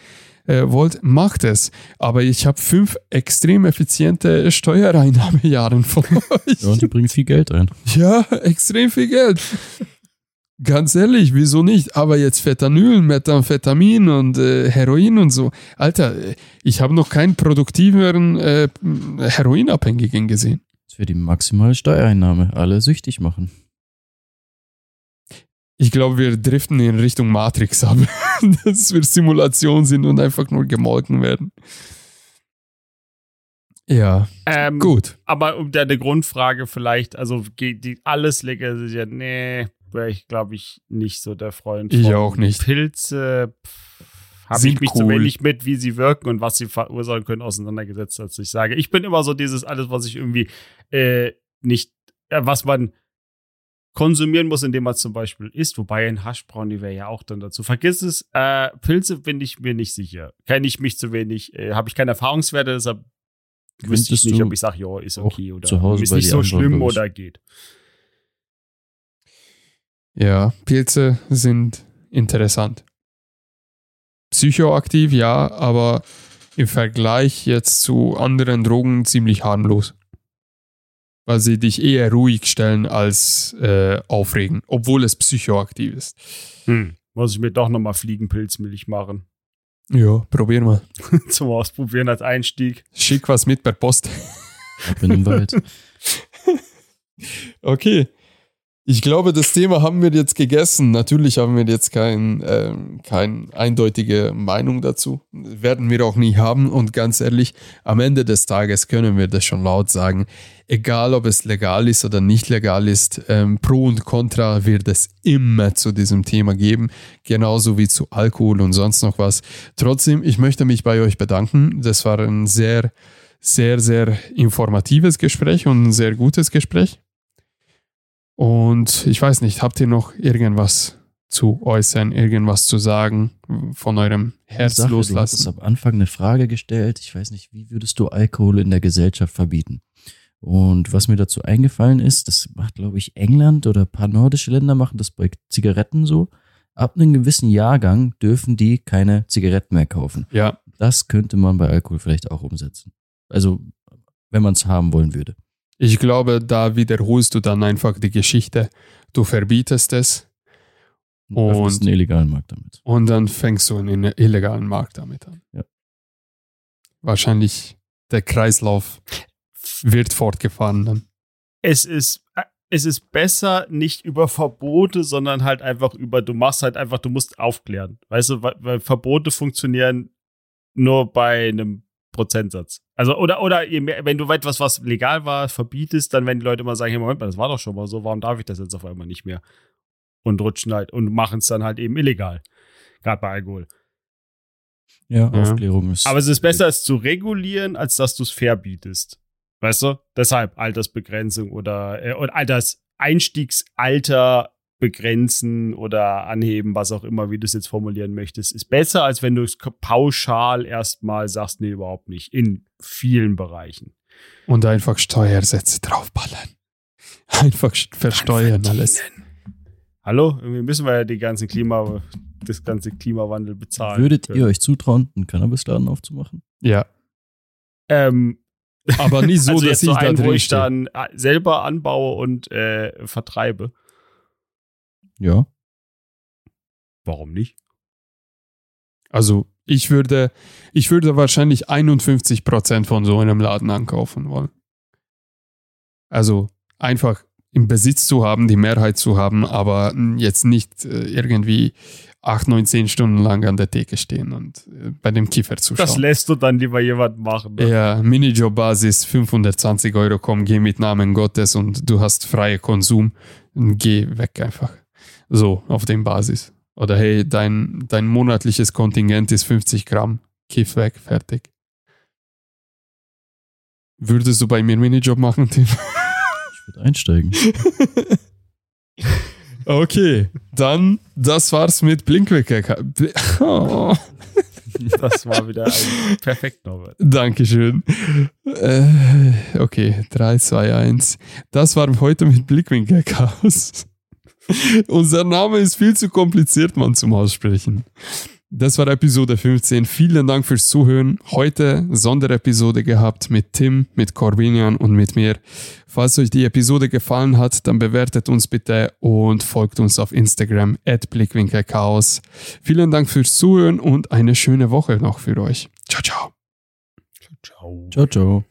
äh, wollt, macht es. Aber ich habe fünf extrem effiziente Steuereinnahmejahre von euch. Ja, und die bringen viel Geld ein. Ja, extrem viel Geld. Ganz ehrlich, wieso nicht? Aber jetzt Fentanyl, Methamphetamin und äh, Heroin und so. Alter, äh, ich habe noch keinen produktiveren äh, Heroinabhängigen gesehen. Das wäre die maximale Steuereinnahme. Alle süchtig machen. Ich glaube, wir driften in Richtung Matrix ab, dass wir Simulation sind und einfach nur gemolken werden. Ja, Ähm, gut. Aber um deine Grundfrage vielleicht, also geht die alles legalisiert, nee, wäre ich glaube ich nicht so der Freund Ich von. auch nicht. Pilze habe ich mich zu cool. wenig mit, wie sie wirken und was sie verursachen können, auseinandergesetzt, als ich sage. Ich bin immer so dieses alles, was ich irgendwie äh, nicht, äh, was man konsumieren muss, indem man zum Beispiel isst, wobei ein Haschbrownie wäre ja auch dann dazu. Vergiss es, äh, Pilze bin ich mir nicht sicher. Kenne ich mich zu wenig, äh, habe ich keine Erfahrungswerte, deshalb wüsste ich nicht, ob ich sage, ja, ist okay oder zu Hause ist nicht so schlimm oder geht. Ja, Pilze sind interessant. Psychoaktiv, ja, aber im Vergleich jetzt zu anderen Drogen ziemlich harmlos. Weil sie dich eher ruhig stellen als äh, aufregen, obwohl es psychoaktiv ist. Hm. Muss ich mir doch nochmal Fliegenpilzmilch machen. Ja, probier mal. Zum Ausprobieren als Einstieg. Schick was mit per Post. Ab in den Wald. Okay. Ich glaube, das Thema haben wir jetzt gegessen. Natürlich haben wir jetzt kein, ähm, keine eindeutige Meinung dazu. Werden wir auch nie haben. Und ganz ehrlich, am Ende des Tages können wir das schon laut sagen. Egal, ob es legal ist oder nicht legal ist, ähm, Pro und Contra wird es immer zu diesem Thema geben. Genauso wie zu Alkohol und sonst noch was. Trotzdem, ich möchte mich bei euch bedanken. Das war ein sehr, sehr, sehr informatives Gespräch und ein sehr gutes Gespräch. Und ich weiß nicht, habt ihr noch irgendwas zu äußern, irgendwas zu sagen, von eurem Herz Sache, Du hattest loslassen? am Anfang eine Frage gestellt. Ich weiß nicht, wie würdest du Alkohol in der Gesellschaft verbieten? Und was mir dazu eingefallen ist, das macht, glaube ich, England oder ein paar nordische Länder machen das bei Zigaretten so. Ab einem gewissen Jahrgang dürfen die keine Zigaretten mehr kaufen. Ja, Das könnte man bei Alkohol vielleicht auch umsetzen. Also, wenn man es haben wollen würde. Ich glaube, da wiederholst du dann einfach die Geschichte. Du verbietest es öffnest Und- einen illegalen Markt damit. und dann fängst du einen illegalen Markt damit an. Ja. Wahrscheinlich der Kreislauf wird fortgefahren dann. Es ist, es ist besser nicht über Verbote, sondern halt einfach über, du machst halt einfach, du musst aufklären. Weißt du, weil, weil Verbote funktionieren nur bei einem Prozentsatz. Also, oder, oder je mehr, wenn du etwas, was legal war, verbietest, dann werden die Leute immer sagen, hey, Moment mal, das war doch schon mal so, warum darf ich das jetzt auf einmal nicht mehr? Und rutschen halt und machen es dann halt eben illegal. Gerade bei Alkohol. Ja, Ja. Aufklärung ist. Aber es ist besser, es zu regulieren, als dass du es verbietest. Weißt du? Deshalb Altersbegrenzung oder, äh, oder Alters Einstiegsalter begrenzen oder anheben, was auch immer, wie du es jetzt formulieren möchtest, ist besser, als wenn du es pauschal erstmal sagst, nee, überhaupt nicht. In vielen Bereichen. Und einfach Steuersätze draufballern. Einfach versteuern alles. Hallo? Irgendwie müssen wir ja die ganzen Klima, das ganze Klimawandel bezahlen. Würdet können. ihr euch zutrauen, einen Cannabisladen aufzumachen? Ja, Ähm, aber nicht so, also dass jetzt so ich da einen, wo drin ich dann äh, selber anbaue und äh, vertreibe. Ja. Warum nicht? Also ich würde, ich würde wahrscheinlich 51% von so einem Laden ankaufen wollen. Also einfach im Besitz zu haben, die Mehrheit zu haben, aber mm, jetzt nicht äh, irgendwie 8, 9, 10 Stunden lang an der Theke stehen und äh, bei dem Kiefer Das zuschauen. lässt du dann lieber jemand machen. Ne? Ja, Minijob-Basis, 520 Euro, komm, geh mit Namen Gottes und du hast freie Konsum. Geh weg einfach. So, auf dem Basis. Oder hey, dein, dein monatliches Kontingent ist 50 Gramm. Kiff weg, fertig. Würdest du bei mir Minijob machen, Tim? Ich würde einsteigen. Okay, dann das war's mit Blinkwecker. Oh. Das war wieder ein perfekt, Norbert. Dankeschön. Äh, okay, 3, 2, 1. Das war heute mit Blickwinkel Chaos. Unser Name ist viel zu kompliziert, man zum Aussprechen. Das war Episode 15. Vielen Dank fürs Zuhören. Heute Sonderepisode gehabt mit Tim, mit Corbinian und mit mir. Falls euch die Episode gefallen hat, dann bewertet uns bitte und folgt uns auf Instagram at Blickwinkelchaos. Vielen Dank fürs Zuhören und eine schöne Woche noch für euch. Ciao, ciao. Ciao. Ciao, ciao.